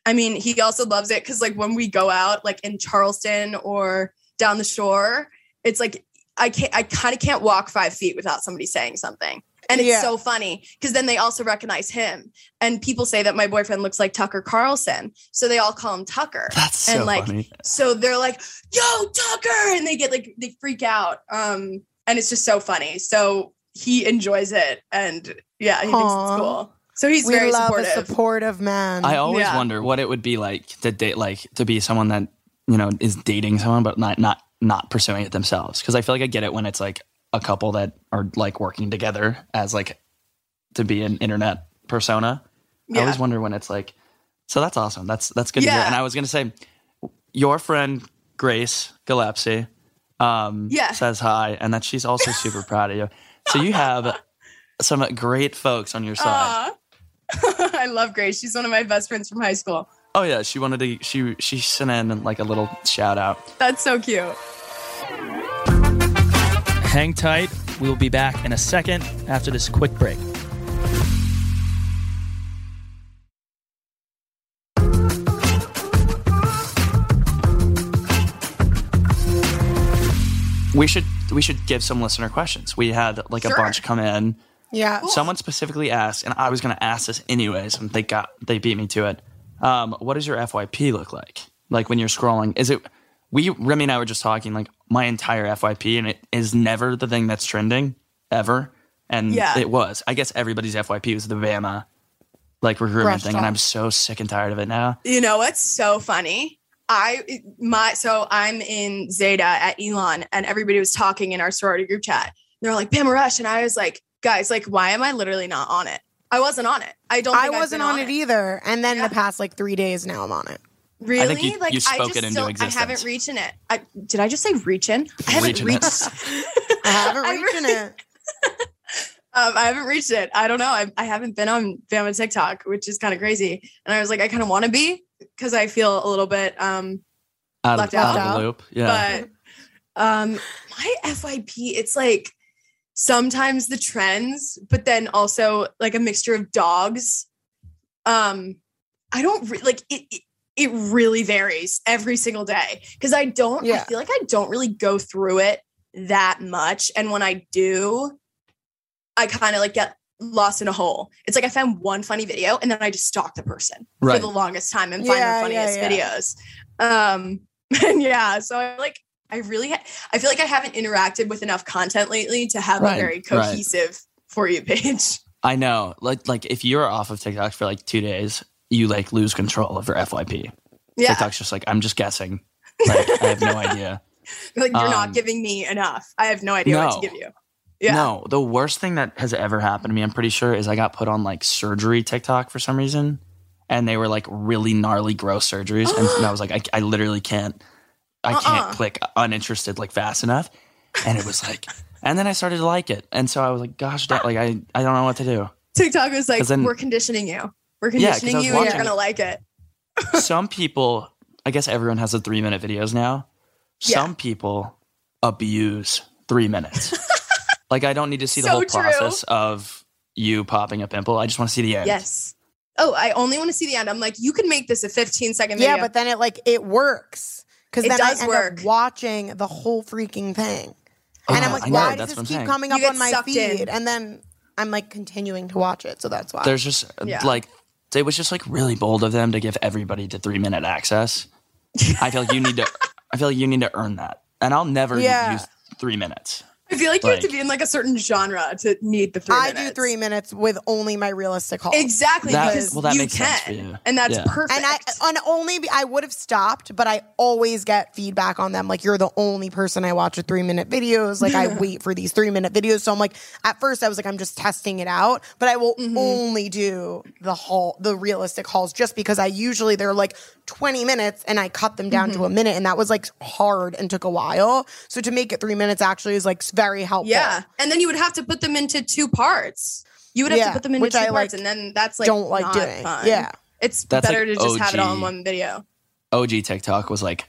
I mean, he also loves it because like when we go out, like in Charleston or down the shore, it's like I can't I kind of can't walk five feet without somebody saying something. And it's Yeah. so funny because then they also recognize him. And people say that my boyfriend looks like Tucker Carlson. So they all call him Tucker. That's so and like funny. so they're like, yo, Tucker. And they get like they freak out. Um, and it's just so funny. So he enjoys it. And yeah, he thinks it's cool. So he's we very love supportive. a supportive man. I always Yeah. wonder what it would be like to date, like to be someone that you know is dating someone, but not not not pursuing it themselves. Because I feel like I get it when it's like a couple that are like working together as like to be an internet persona. I always wonder when it's like. So that's awesome. That's that's good to hear. Yeah. And I was gonna say, your friend Grace Gillespie, um, Yeah. says hi, and that she's also super proud of you. So you have some great folks on your side. Aw. I love Grace. She's one of my best friends from high school. Oh yeah, she wanted to. She she sent in like a little shout out. That's so cute. Hang tight. We will be back in a second after this quick break. We should we should give some listener questions. We had like a Sure. bunch come in. Yeah. Someone specifically asked, and I was going to ask this anyways, and they got they beat me to it. Um, what does your FYP look like? Like when you're scrolling, is it? We Remi and I were just talking. Like my entire FYP, and it is never the thing that's trending ever. And Yeah. it was. I guess everybody's FYP was the Bama like recruitment Brush thing, and. I'm so sick and tired of it now. You know what's so funny? I my so I'm in Zeta at Elon, and everybody was talking in our sorority group chat. They're like Bama Rush, and I was like, guys, like, why am I literally not on it? I wasn't on it. I don't. I think I've wasn't been on it either. And then Yeah. the past like three days now I'm on it. Really? think you- like you I spoke just it into still, I haven't reached in it. I, did I just say reaching? I haven't Reaching it. reached. I haven't reached really- it. Um, I haven't reached it. I don't know. I, I haven't been on Bama TikTok, which is kind of crazy. And I was like, I kind of want to be because I feel a little bit um, Out Left of, out out. of the loop. Yeah. but um my fyp it's like sometimes the trends but then also like a mixture of dogs um i don't re- like it, it it really varies every single day because i don't i feel like i don't really go through it that much and when i do i kind of like get lost in a hole it's like i found one funny video and then i just stalk the person Right. for the longest time and find Yeah, the yeah, funniest yeah. videos um and yeah so i like i really ha- i feel like i haven't interacted with enough content lately to have Right, a very right. cohesive for you page I know. Like like if you're off of TikTok for like two days, you like lose control of your FYP. yeah TikTok's just like I'm just guessing. Like I have no idea. like you're um, not giving me enough i have no idea what to give you yeah No, the worst thing that has ever happened to me, I'm pretty sure, is I got put on like surgery TikTok for some reason, and they were like really gnarly, gross surgeries, and, and I was like, I, I literally can't, I Uh-uh. can't click uninterested like fast enough, and it was like, and then I started to like it, and so I was like, gosh, that, like I, I don't know what to do. tiktok was like, then- we're conditioning you we're Yeah, 'cause I conditioning was you and you're gonna like it some people, I guess everyone has the three minute videos now. Yeah. Some people abuse three minutes. like I don't need to see the So whole true. process of you popping a pimple. I just want to see the end. yes oh i only want to see the end i'm like you can make this a 15 second video Yeah, but then it like it works. Because then does I end work. up watching the whole freaking thing. Oh, and I'm Oh, like, know, why does this keep saying. coming up on my sucked in. feed? And then I'm like continuing to watch it. So that's why. There's just uh, Yeah. like it was just like really bold of them to give everybody to three minute access. I feel like you need to. I feel like you need to earn that, and I'll never Yeah. use three minutes. I feel like you have to be in like a certain genre to need the three I minutes. do three minutes with only my realistic haul. exactly That- because well, that you makes can sense for you. and that's Yeah. perfect And I and only I would have stopped, but I always get feedback on them. Like you're the only person I watch with three minute videos. Like I wait for these three minute videos. So I'm like, at first I was like, I'm just testing it out, but I will Mm-hmm. only do the haul, the realistic hauls, just because I usually they're like 20 minutes and I cut them down Mm-hmm. to a minute, and that was like hard and took a while. So to make it three minutes actually is like very helpful. Yeah. And then you would have to put them into two parts. You would have Yeah, to put them into which two I, parts, like, and then that's like don't like not doing. Fun. Yeah. It's That's better like to just have it all in one video. OG TikTok was like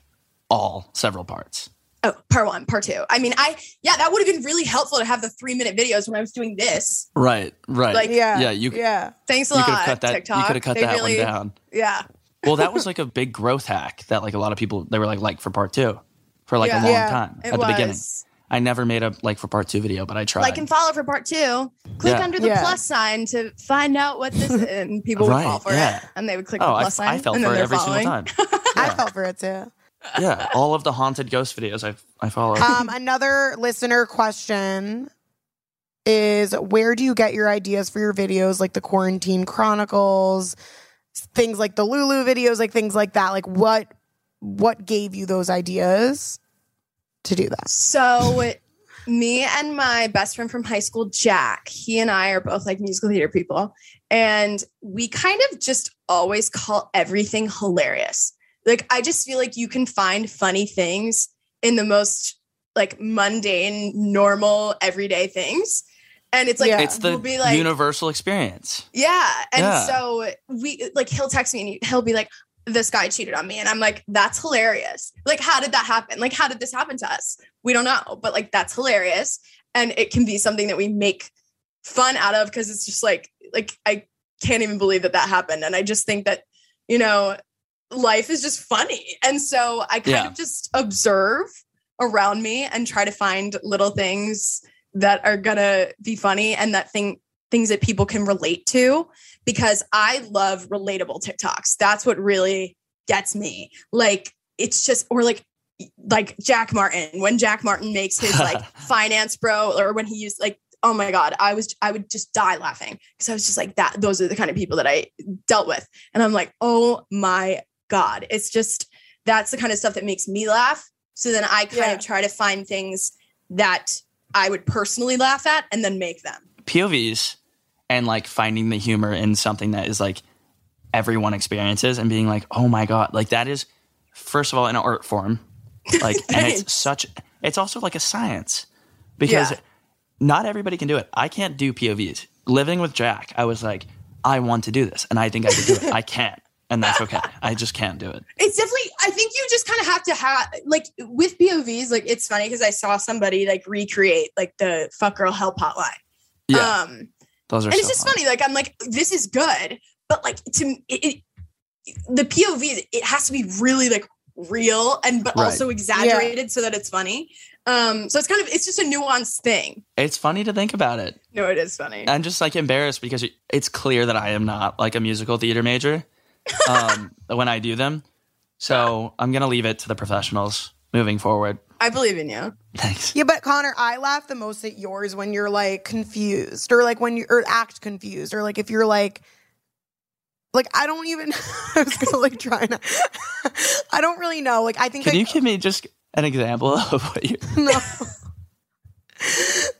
all several parts. Oh, part one, part two. I mean, I yeah, that would have been really helpful to have the three minute videos when I was doing this. Right. Right. Like- Yeah. Yeah, you- yeah. Thanks a you lot. could have cut that. TikTok. You could have cut They that really- one down. Yeah. Well, that was like a big growth hack that like a lot of people they were like like for part two for like Yeah. a long Yeah, time It at was. the beginning. I never made a like for part two video, but I tried. Like and follow for part two. Click Yeah. under the Yeah. plus sign to find out what this is. And people would Right, fall for yeah. it. And they would click oh, the I, plus sign. I fell and then for it they're every following. single time. I Yeah. fell for it too. yeah, all of the haunted ghost videos I I follow. Um, another listener question is where do you get your ideas for your videos like the quarantine chronicles things like the lulu videos like things like that like what what gave you those ideas to do that So, me and my best friend from high school, Jack, he and I are both like musical theater people. And we kind of just always call everything hilarious. Like, I just feel like you can find funny things in the most like mundane, normal, everyday things. And it's like, Yeah. it's the we'll be like, universal experience. yeah. And Yeah. so we like he'll text me and he- he'll be like, this guy cheated on me. And I'm like, that's hilarious. Like, how did that happen? Like, how did this happen to us? We don't know, but like that's hilarious. And it can be something that we make fun out of because it's just like, like I can't even believe that that happened. And I just think that, you know, life is just funny. And so I kind Yeah. of just observe around me and try to find little things that are gonna be funny and that thing things that people can relate to because I love relatable TikToks. That's what really gets me. Like it's just or like like Jack Martin when Jack Martin makes his like finance bro or when he used like oh my god I was I would just die laughing because I was just like that those are the kind of people that I dealt with and I'm like oh my god it's just that's the kind of stuff that makes me laugh so then I kind Yeah. of try to find things that I would personally laugh at and then make them POVs and like finding the humor in something that is like everyone experiences and being like, oh my God, like that is, first of all, an art form. Like, and it's such, it's also like a science because Yeah. not everybody can do it. I can't do POVs. Living with Jack, I was like, I want to do this and I think I can do it. I can't. And that's okay. I just can't do it. it's definitely i think you just kind of have to have like with povs like it's funny because i saw somebody like recreate like the fuck girl help hotline Yeah. um Those are and it's just fun. funny like i'm like this is good but like to it, it the pov it has to be really like real and but Right. also exaggerated so that it's funny um so it's kind of it's just a nuanced thing It's funny to think about it. no it is funny I'm just like embarrassed because it's clear that I am not like a musical theater major um, when I do them. So I'm gonna leave it to the professionals moving forward. I believe in you Thanks. yeah but connor i laugh the most at yours when you're like confused or like when you or act confused or like if you're like like i don't even i was gonna like try to i don't really know like i think Can like, you give me just an example of what you? no.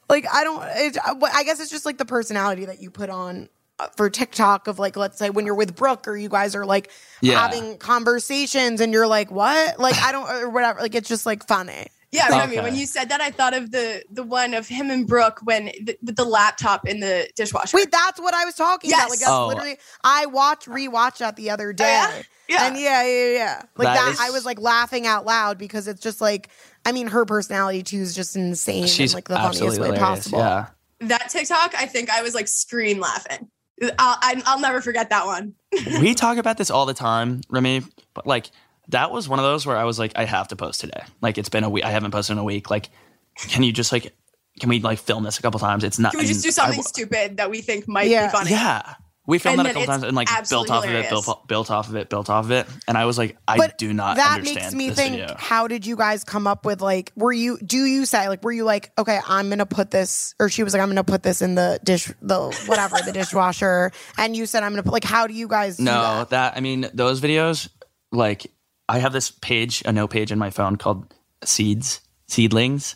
like I don't. It, I guess it's just like the personality that you put on for TikTok of like, let's say when you're with Brooke or you guys are like Yeah. having conversations and you're like, what? Like I don't or whatever. Like it's just like funny. Yeah, Remi, Okay. when you said that, I thought of the the one of him and Brooke when the, with the laptop in the dishwasher. Wait, that's what I was talking about. Like that's Oh. literally. I watched rewatched that the other oh, day. yeah? Yeah. And yeah, yeah, yeah. Like That that, is- I was like laughing out loud because it's just like, I mean, her personality too is just insane She's in like the funniest way absolutely possible. Yeah. that TikTok, I think I was like scream laughing. I'll, I, I'll never forget that one. we talk about this all the time, Remi. But like that was one of those where I was like, I have to post today. Like it's been a week. I haven't posted in a week. Like, can you just like, can we like film this a couple times? It's not. Can we just do something I- stupid that we think might Yeah. be funny? Yeah. We filmed And that a couple times and like built off of it, built, built off of it, built off of it. And I was like, I But do not that understand makes me this think video. how did you guys come up with like were you do you say like were you like okay i'm gonna put this or she was like i'm gonna put this in the dish the whatever the dishwasher and you said i'm gonna put like how do you guys do No, that? that I mean those videos. Like I have this page, a note page in my phone called Seeds Seedlings,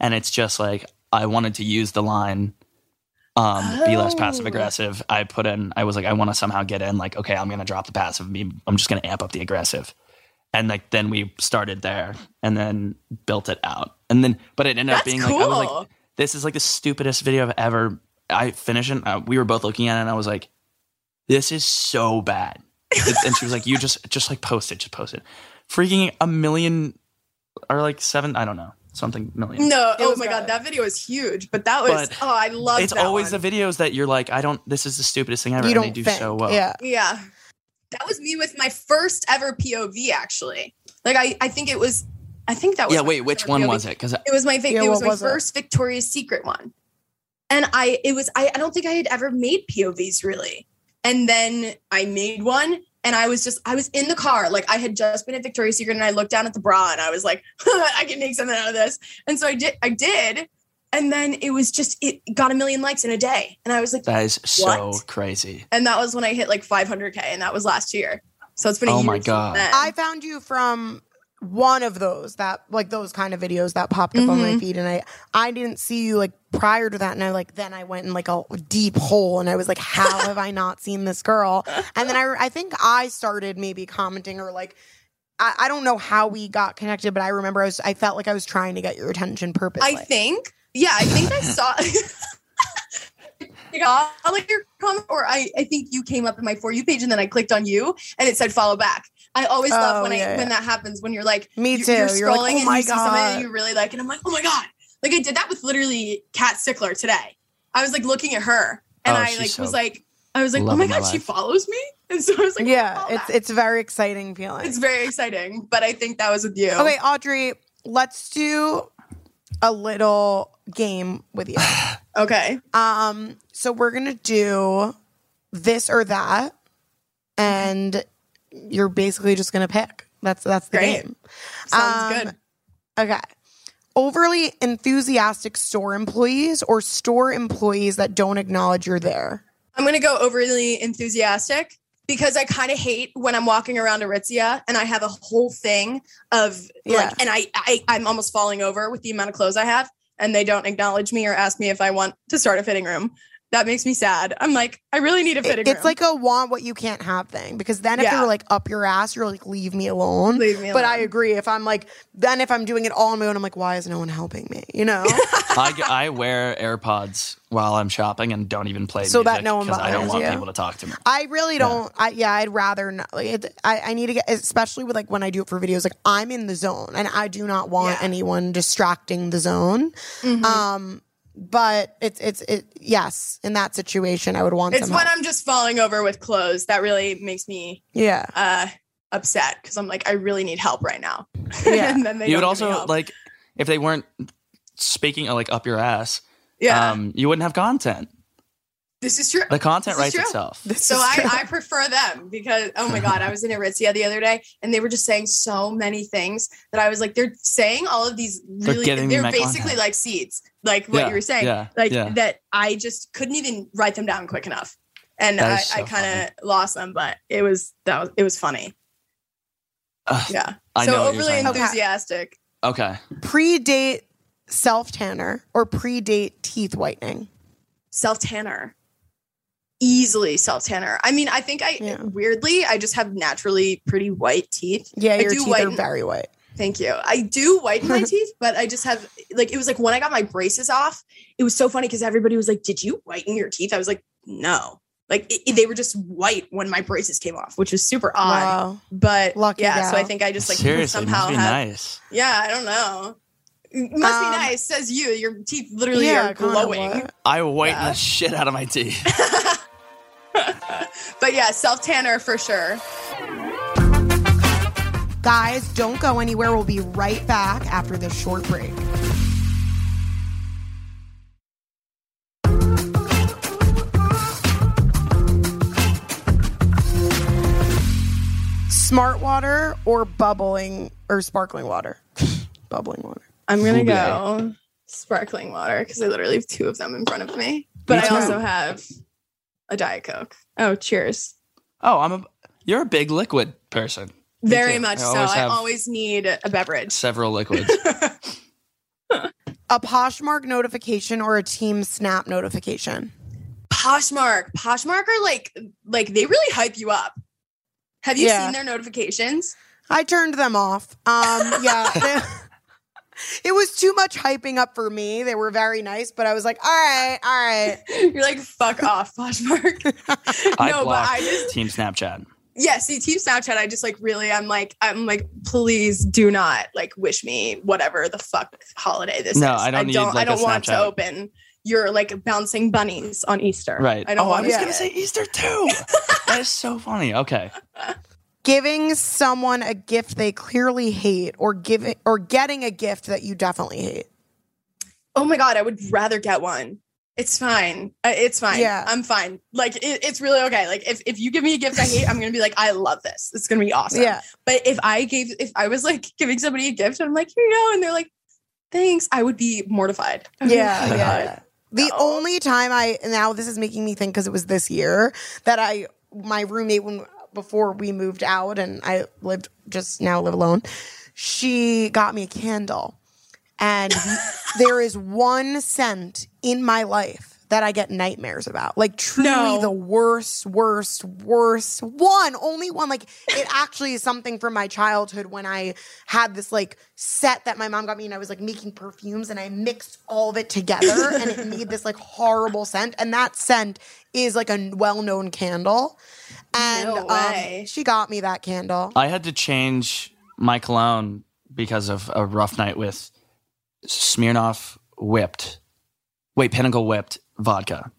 and it's just like I wanted to use the line, um, be less passive Oh. aggressive. I put in. I was like, I want to somehow get in. Like, okay, I'm gonna drop the passive. I'm just gonna amp up the aggressive. And like then we started there, and then built it out, and then but it ended up That's being like I was like, this is like the stupidest video I've ever. I finished it. Uh, we were both looking at it, and I was like, this is so bad. And she was like, you just just like post it, just post it. Freaking a million or like seven, I don't know, something million. No, It oh my good. god, that video was huge. But that was But oh, I love. it's that always one. the videos that you're like, I don't. This is the stupidest thing ever, you and don't they do think so well. yeah Yeah. That was me with my first ever POV actually. Like I I think it was I think that was Yeah, wait, which one POV. was it? Because It was my vi- Yeah, it was my was it? first Victoria's Secret one. And I it was I, I don't think I had ever made POVs really. And then I made one and I was just I was in the car like I had just been at Victoria's Secret and I looked down at the bra and I was like I can make something out of this. And so I did I did and then it was just it got a million likes in a day and I was like that is so What? crazy. and that was when I hit like 500k and that was last year. So it's been a Oh year my God. then. I found you from one of those that like those kind of videos that popped up on my Mhm. feed and I I didn't see you like prior to that and I like then I went in like a deep hole and I was like how have I not seen this girl and then I I think I started maybe commenting or like I, I don't know how we got connected but I remember I was I felt like I was trying to get your attention purposely I think, yeah, I think I saw. I like your comment, or I, I think you came up in my for you page, and then I clicked on you, and it said follow back. I always love Oh, when I yeah, when that happens when you're like Me you're, too. You're You're like, scrolling "Oh and my you see something God." and you really like, and I'm like, oh my god! Like I did that with literally Kat Sickler today. I was like looking at her, and Oh, I like so was like, I was like, oh my god, she follows me, and so I was like, yeah it's back. it's a very exciting feeling it's very exciting. But I think that was with you. Okay, Audrey, let's do a little game with you. Okay. Um, so we're gonna do this or that, and you're basically just gonna pick. That's that's the Great. game. Sounds Um, good. Okay. Overly enthusiastic store employees or store employees that don't acknowledge you're there. I'm gonna go overly enthusiastic because I kind of hate when I'm walking around Aritzia and I have a whole thing of Yeah. like, and I, I I'm almost falling over with the amount of clothes I have, and they don't acknowledge me or ask me if I want to start a fitting room. That makes me sad. I'm like, I really need a fitting It's room. like a want what you can't have thing because then if Yeah. you're like up your ass, you're like leave me alone. Leave me But I agree. If I'm like, then if I'm doing it all on my own, I'm like, why is no one helping me? You know? I, I wear AirPods while I'm shopping and don't even play So that music no one 'cause I don't want you. people to talk to me. I really don't. I yeah, I'd rather not. Like, it, I I need to get, especially with like when I do it for videos. Like I'm in the zone, and I do not want Yeah. anyone distracting the zone. Mhm. Um, but it's it's it. Yes, in that situation, I would want. it's some when help. I'm just falling over with clothes that really makes me yeah, uh upset because I'm like, I really need help right now. Yeah. and then they You would don't give me also like if they weren't speaking like up your ass. yeah, Um, you wouldn't have content. This is true. The content This writes itself. This So I. I prefer them because oh my god, I was in Aritzia the other day and they were just saying so many things that I was like, they're saying all of these They're really they're basically content. like seeds, like what Yeah, you were saying, yeah, like yeah. that. I just couldn't even write them down quick enough, and I, so I kind of lost them, but it was that was it was funny. Ugh, Yeah. I so know overly saying. Okay. enthusiastic. Okay. pre-date self tanner or pre-date teeth whitening. Self tanner. Easily self tanner. I mean, I think I Yeah. weirdly I just have naturally pretty white teeth. Yeah, I your do teeth are very white. Thank you. I do whiten my teeth, but I just have like it was like when I got my braces off, it was so funny because everybody was like, "Did you whiten your teeth?" I was like, "No." Like it, it- they were just white when my braces came off, which was super odd. Wow. But Lucky yeah, so. I think I just like Seriously, somehow must be have. nice. Yeah, I don't know. It must Um, be nice, says you. Your teeth literally Yeah, are glowing. I whiten Yeah. the shit out of my teeth. but yeah, self tanner for sure. Guys, don't go anywhere. We'll be right back after this short break. Smart water or bubbling or sparkling water? bubbling water. I'm gonna go sparkling water because I literally have two of them in front of me. But I also have a diet coke. Oh, cheers! Oh, I'm a. You're a big liquid person. Me Very too. much I so. always I always need a beverage. Several liquids. A Poshmark notification or a Team Snap notification? Poshmark, Poshmark are like like they really hype you up. Have you Yeah. seen their notifications? I turned them off. Um, yeah. they- it was too much hyping up for me. They were very nice, but I was like, all right, all right. You're like fuck off, Poshmark. I no, but I just Team Snapchat. yeah. See, Team Snapchat. I just like really. I'm like I'm like please do not like wish me whatever the fuck holiday this No, is. I don't need, don't. I like, a don't want to Snapchat. open your like bouncing bunnies on Easter. Right. I don't oh, want I was to gonna see say. Easter too. that is so funny. Okay. Giving someone a gift they clearly hate, or giving or getting a gift that you definitely hate. Oh my god, I would rather get one. It's fine. It's fine. Yeah. I'm fine. Like it, it's really okay. Like if, if you give me a gift I hate, I'm gonna be like, I love this. It's gonna be awesome. Yeah. But if I gave, if I was like giving somebody a gift, I'm like, here you go, and they're like, thanks, I would be mortified. Would be Yeah, yeah, yeah. The only time I now this is making me think because it was this year that I my roommate when before we moved out and I lived just now live alone, she got me a candle. And there is one scent in my life that I get nightmares about. Like truly No. the worst, worst, worst one, only one. Like it actually is something from my childhood when I had this like set that my mom got me and I was like making perfumes and I mixed all of it together and it made this like horrible scent. And that scent is like a well-known candle. And No way. um, she got me that candle. I had to change my cologne because of a rough night with Smirnoff whipped. Wait, Pinnacle whipped vodka.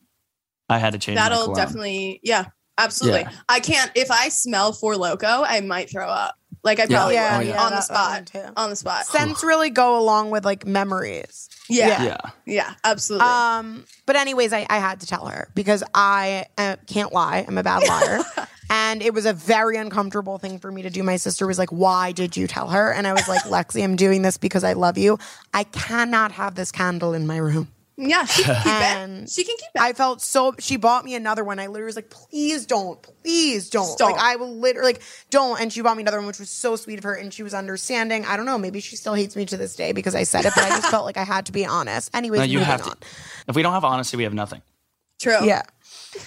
I had to change. That'll cologne. definitely, yeah, absolutely. Yeah. I can't. If I smell Four Loco, I might throw up. Like I Yeah. probably Yeah, would yeah, on the that- that one spot. too. On the spot. Scents really go along with like memories. Yeah, yeah, Yeah. absolutely. Um, but anyways, I, I had to tell her because I uh, can't lie. I'm a bad liar. and it was a very uncomfortable thing for me to do. My sister was like, Why did you tell her? And I was like, Lexi, I'm doing this because I love you. I cannot have this candle in my room. Yeah, she can keep and it. She can keep it. I felt so. She bought me another one. I literally was like, "Please don't, please don't." Don't. Like I will literally like don't. And she bought me another one, which was so sweet of her, and she was understanding. I don't know. Maybe she still hates me to this day because I said it, but I just felt like I had to be honest. Anyways, No, you moving have to. If we don't have honesty, we have nothing. True. Yeah.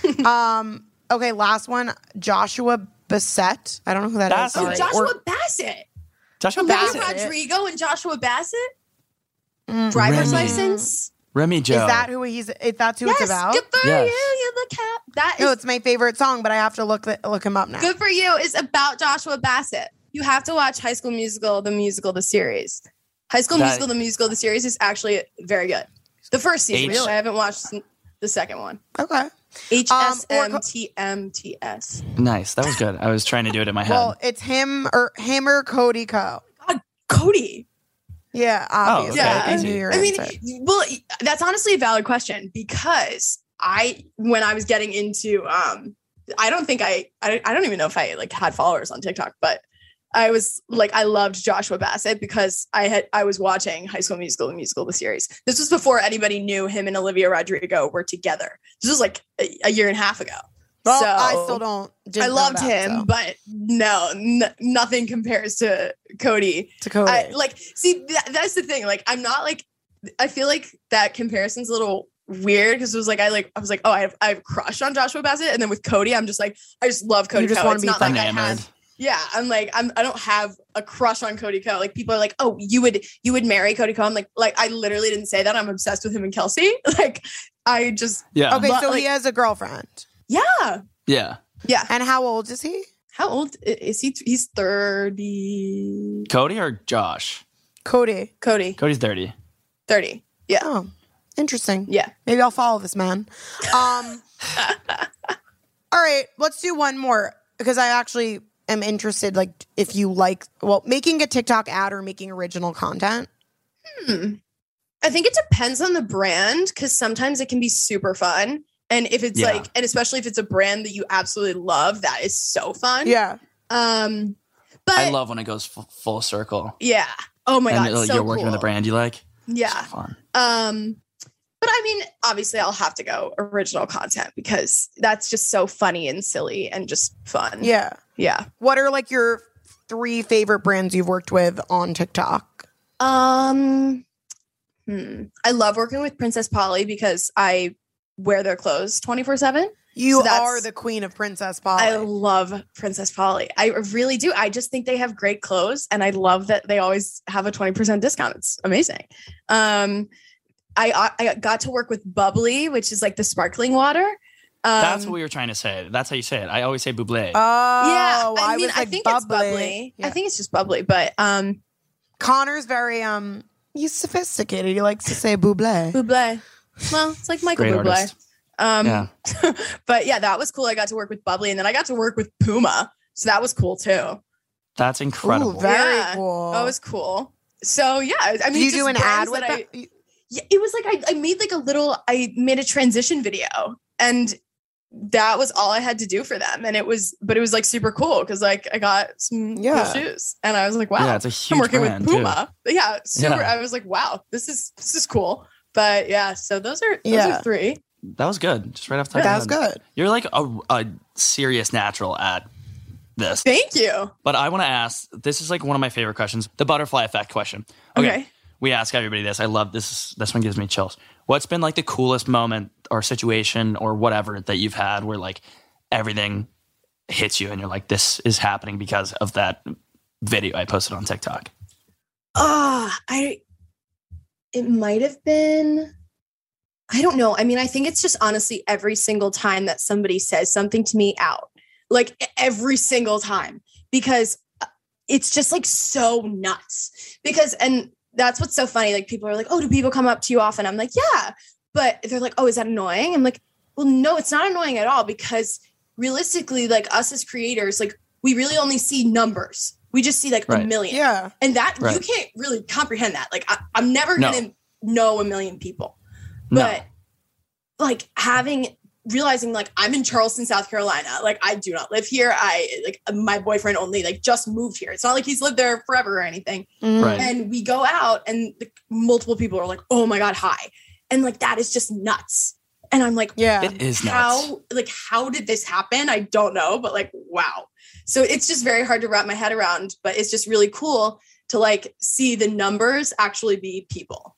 um. Okay. Last one. Joshua Bassett. I don't know who that is. That's- Oh, Sorry. Joshua Or- Bassett. Joshua Bassett, Bassett. Rodrigo and Joshua Bassett. Mm. Driver's Remi. license. Remi Joe. is that who he's? If that's who yes. it's about. Good for Yes. you. You look cap. That is No, it's my favorite song, but I have to look the, look him up now. good for you. Is about Joshua Bassett. You have to watch High School Musical, the musical, the series. High School That- Musical, the musical, the series is actually very good. The first season. H- I haven't watched the second one. Okay. HSMTMTS. Um, S or- M T M T S. Nice. That was good. I was trying to do it in my head. Well, it's him or him or CodyKo. God, Cody. Yeah, obviously. okay, I knew your I mean, well, that's honestly a valid question because I, when I was getting into, um, I don't think I, I, I don't even know if I like had followers on TikTok, but I was like, I loved Joshua Bassett because I had, I was watching High School Musical, the musical, the series. This was before anybody knew him and Olivia Rodrigo were together. This was like a, a year and a half ago. Well, so I still don't. I loved that, him, so. but no, n- nothing compares to Cody. to Cody. I, like, see, that, that's the thing. Like, I'm not like, I feel like that comparison's a little weird because it was like, I like, I was like, oh, I have, I have a crush on Joshua Bassett, and then with Cody, I'm just like, I just love Cody. You just Ko. wanna It's be not like I enamored. have, yeah, I'm like, I'm, I don't have a crush on CodyKo. Like, people are like, oh, you would, you would marry CodyKo. I'm like, like, I literally didn't say that. I'm obsessed with him and Kelsey. Like, I just, yeah. okay, but, so like- he has a girlfriend. Yeah, Yeah. yeah. And how old is he? How old is he? He's 30. Cody or Josh? Cody. Cody, Cody's 30. 30. Yeah. Oh, interesting. Yeah. Maybe I'll follow this man. Um, all right, let's do one more because I actually am interested. Like, if you like, well, making a TikTok ad or making original content. Hmm. I think it depends on the brand because sometimes it can be super fun. And if it's Yeah. like, and especially if it's a brand that you absolutely love, that is so fun. Yeah. Um, but I love when it goes f- full circle. yeah. Oh my and god, uh, so you're working with a brand you like. Yeah. So fun. Um, but I mean, obviously, I'll have to go original content because that's just so funny and silly and just fun. Yeah. Yeah. What are like your three favorite brands you've worked with on TikTok? Um, hmm. I love working with Princess Polly because I wear their clothes 24 7. You So are the queen of Princess Polly. I love Princess Polly. I really do. I just think they have great clothes and I love that they always have a 20% discount. It's amazing. Um I I got to work with Bubbly, which is like the sparkling water. Um, That's what we were trying to say. That's how you say it. I always say buble. oh, yeah, I, mean, was I think bubbly. it's bubbly. Yeah. I think it's just bubbly, but um, Connor's very um he's sophisticated. He likes to say buble. Bublé. Well, it's like Michael Great Bublé. artist. Um, yeah. but yeah, that was cool. I got to work with Bubbly, and then I got to work with Puma, So that was cool too. That's incredible. Ooh, very Yeah. cool. That was cool. So yeah, I mean, you just do an ad with that I- yeah, it was like I, I made like a little I made a transition video and that was all I had to do for them. And it was but it was like super cool because like I got some cool shoes and I was like, wow, Yeah, it's a huge I'm working brand, with. Puma. But yeah, super Yeah. I was like, wow, this is this is cool. But yeah, so those are those Yeah. are three. That was good. Just right off the top. That of was head. good. You're like a, a serious natural at this. Thank you. But I want to ask. This is like one of my favorite questions. The butterfly effect question. Okay. Okay. We ask everybody this. I love this. This one gives me chills. What's been like the coolest moment or situation or whatever that you've had where like everything hits you and you're like, this is happening because of that video I posted on TikTok? Ah, I it might have been I don't know. I mean, I think it's just honestly every single time that somebody says something to me out. Like every single time because uh, it's just like so nuts. Because and that's what's so funny. Like people are like, "Oh, do people come up to you often?" I'm like, "Yeah." But they're like, "Oh, is that annoying?" I'm like, "Well, no, it's not annoying at all because realistically like us as creators, like we really only see numbers. We just see like a million Yeah. and that you can't really comprehend that like I, i'm never No. gonna know a million people No. but like having realizing like i'm in charleston south carolina like i do not live here i like my boyfriend only like just moved here it's not like he's lived there forever or anything Mhm. Right. and we go out and the, multiple people are like oh my god hi and like that is just nuts and i'm like Yeah. It is nuts. how like how did this happen i don't know but like wow so it's just very hard to wrap my head around but it's just really cool to like see the numbers actually be people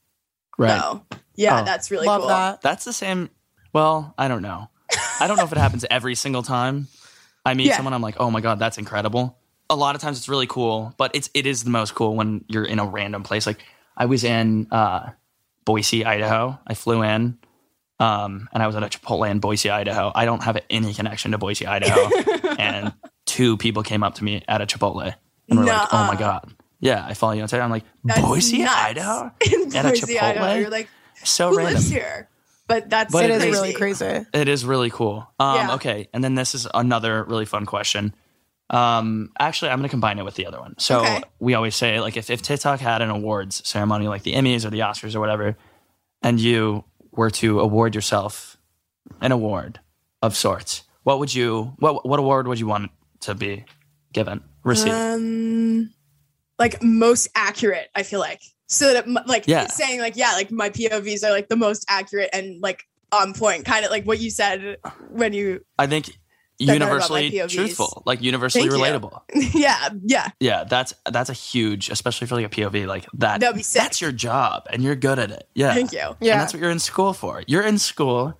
Right. so yeah Oh. that's really Love cool that. That's the same. Well, I don't know. I don't know if it happens every single time. I meet Yeah. someone, I'm like, oh my god, that's incredible. A lot of times it's really cool, but it's it is the most cool when you're in a random place. Like I was in uh, Boise, Idaho. I flew in, um, and I was at a Chipotle in Boise, Idaho. I don't have any connection to Boise, Idaho, and two people came up to me at a Chipotle and were like, "Oh my god, yeah, I follow you on Instagram." I'm like, That's Boise, nuts. Idaho, in At a Boise, Idaho. Chipotle? you're like so who random. lives here but that's But it it is is really crazy. It is really cool. Um, Yeah. Okay, and then this is another really fun question. Um, actually, I'm going to combine it with the other one. So Okay. we always say, like, if, if TikTok had an awards ceremony, like the Emmys or the Oscars or whatever, and you were to award yourself an award of sorts, what would you? What what award would you want to be given, received? um like most accurate i feel like so that m- like Yeah. saying like yeah like my povs are like the most accurate and like on point kind of like what you said when you I think that about my universally truthful, like universally Thank relatable. yeah yeah Yeah, that's that's a huge, especially for like a POV like that. That'd be sick. That's your job, and you're good at it. Yeah, thank you And Yeah. that's what you're in school for. You're in school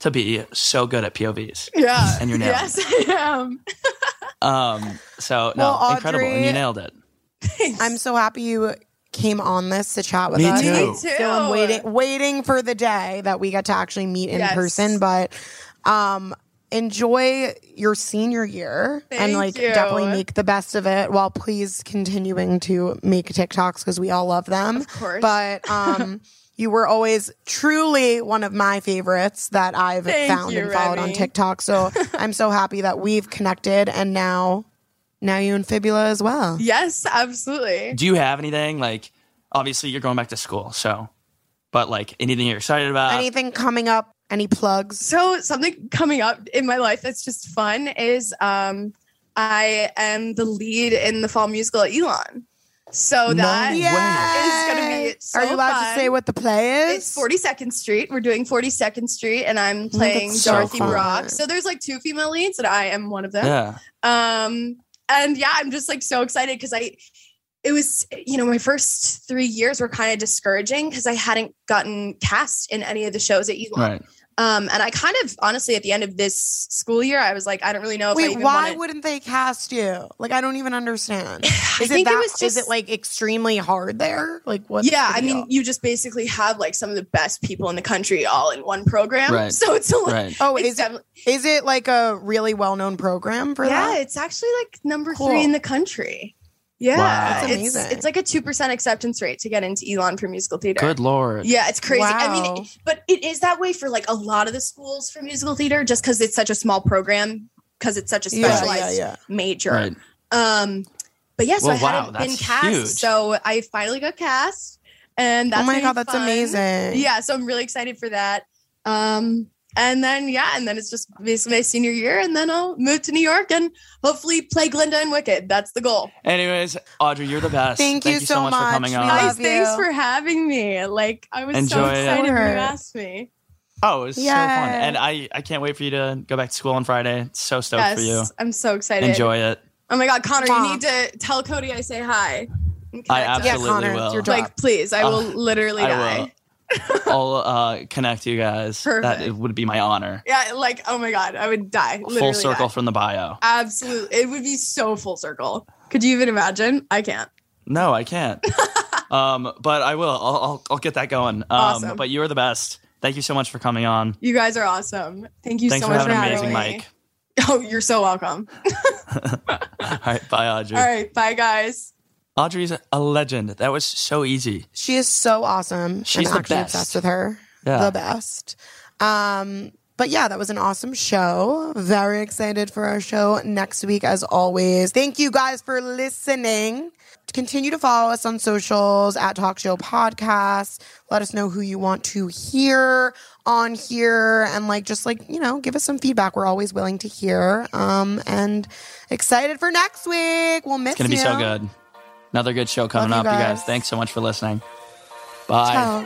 to be so good at POVs. yeah And you're nailing yes i am Um, so no, Well, incredible, and you nailed it. I'm so happy you came on this to chat with Me us. too. Me So I'm waiting waiting for the day that we get to actually meet in Yes. person. But um enjoy your senior year and like you. definitely make the best of it while please continuing to make TikToks because we all love them. Of course. But um you were always truly one of my favorites that I've Thank found you, and followed on TikTok. So I'm so happy that we've connected and now now you and Fibula as well. yes absolutely Do you have anything like? Obviously, you're going back to school, so, but like anything you're excited about? Anything coming up? Any plugs? so something coming up in my life that's just fun is um i am the lead in the fall musical at elon so that way. Yay! gonna be so Are you allowed fun. to say what the play is? It's 42nd Street. We're doing 42nd Street, and I'm playing that's so Dorothy fun. Brock. So there's like two female leads, and I am one of them. yeah, Um, and yeah, I'm just like so excited because I, it was you know my first three years were kind of discouraging because I hadn't gotten cast in any of the shows at you right. Um, and I kind of honestly at the end of this school year, I was like, I don't really know if I Wait, even why wanna- wouldn't they cast you? Like, I don't even understand. I Is it think that? it was is it like extremely hard there? Like, what? yeah, I mean, you just basically have like some of the best people in the country all in one program. Right. So it's a lot. Right. oh, it's is it, definitely- is it like a really well known program for yeah, that? Yeah, it's actually like number Cool. three in the country. Yeah, Wow. It's it's like a two percent acceptance rate to get into Elon for musical theater. Good lord. Yeah, it's crazy. I mean, but it is that way for like a lot of the schools for musical theater, just because it's such a small program. because it's such a Yeah, yeah, specialized yeah. major. Right. Um, but yeah, so Well, I hadn't been cast, huge. so I finally got cast, and that's oh my god, that's fun. amazing. Yeah, so I'm really excited for that. Um, and then yeah, and then it's just basically my senior year, and then I'll move to New York and hopefully play Glinda and Wicked. That's the goal. Anyways, Audrey, you're the best. Thank you so much, much. for coming We on. love Guys, thanks for having me. Like I was so Enjoy it. excited when you Sure. asked me. Oh, it was so fun. And I, I can't wait for you to go back to school on Friday. So stoked Yes, for you. I'm so excited. Enjoy it. Oh my god, Connor, Mwah. you need to tell Cody I say hi. I connect us. Yeah, absolutely Connor, will. it's your job. Like, please, I will Uh, literally I die. will. I'll uh, connect you guys. That it would be my honor. Yeah, like, oh my god, I would die. Full circle die. from the bio. Absolutely, it would be so full circle. Could you even imagine? I can't. No, I can't. um, but I will. I'll, I'll, I'll get that going. Um, Awesome. But you're the best. Thank you so much for coming on. You guys are awesome. Thank you Thanks so for much having for amazing having me. mic. Oh, you're so welcome. All right, bye, Audrey. All right, bye guys. Audrey's a legend. That was so easy. She is so awesome. She's the actually best. obsessed with her. Yeah. The best. Um, but yeah, that was an awesome show. Very excited for our show next week, as always. Thank you guys for listening. Continue to follow us on socials at TOK Show Podcast. Let us know who you want to hear on here and like just like, you know, give us some feedback. We're always willing to hear. Um, and excited for next week. We'll miss you. It's going to be so good. Another good show coming Love up, you you guys. guys. Thanks so much for listening. Bye. Ciao.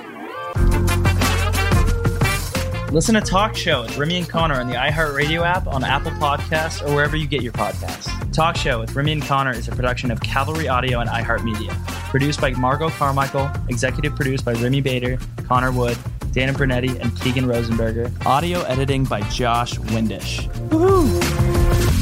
Listen to TOK Show with Remi and Connor on the iHeartRadio app, on Apple Podcasts, or wherever you get your podcasts. TOK Show with Remi and Connor is a production of Cavalry Audio and iHeartMedia. Produced by Margot Carmichael, executive produced by Remi Bader, Connor Wood, Dana Brunetti, and Keegan Rosenberger. Audio editing by Josh Windish. Woohoo.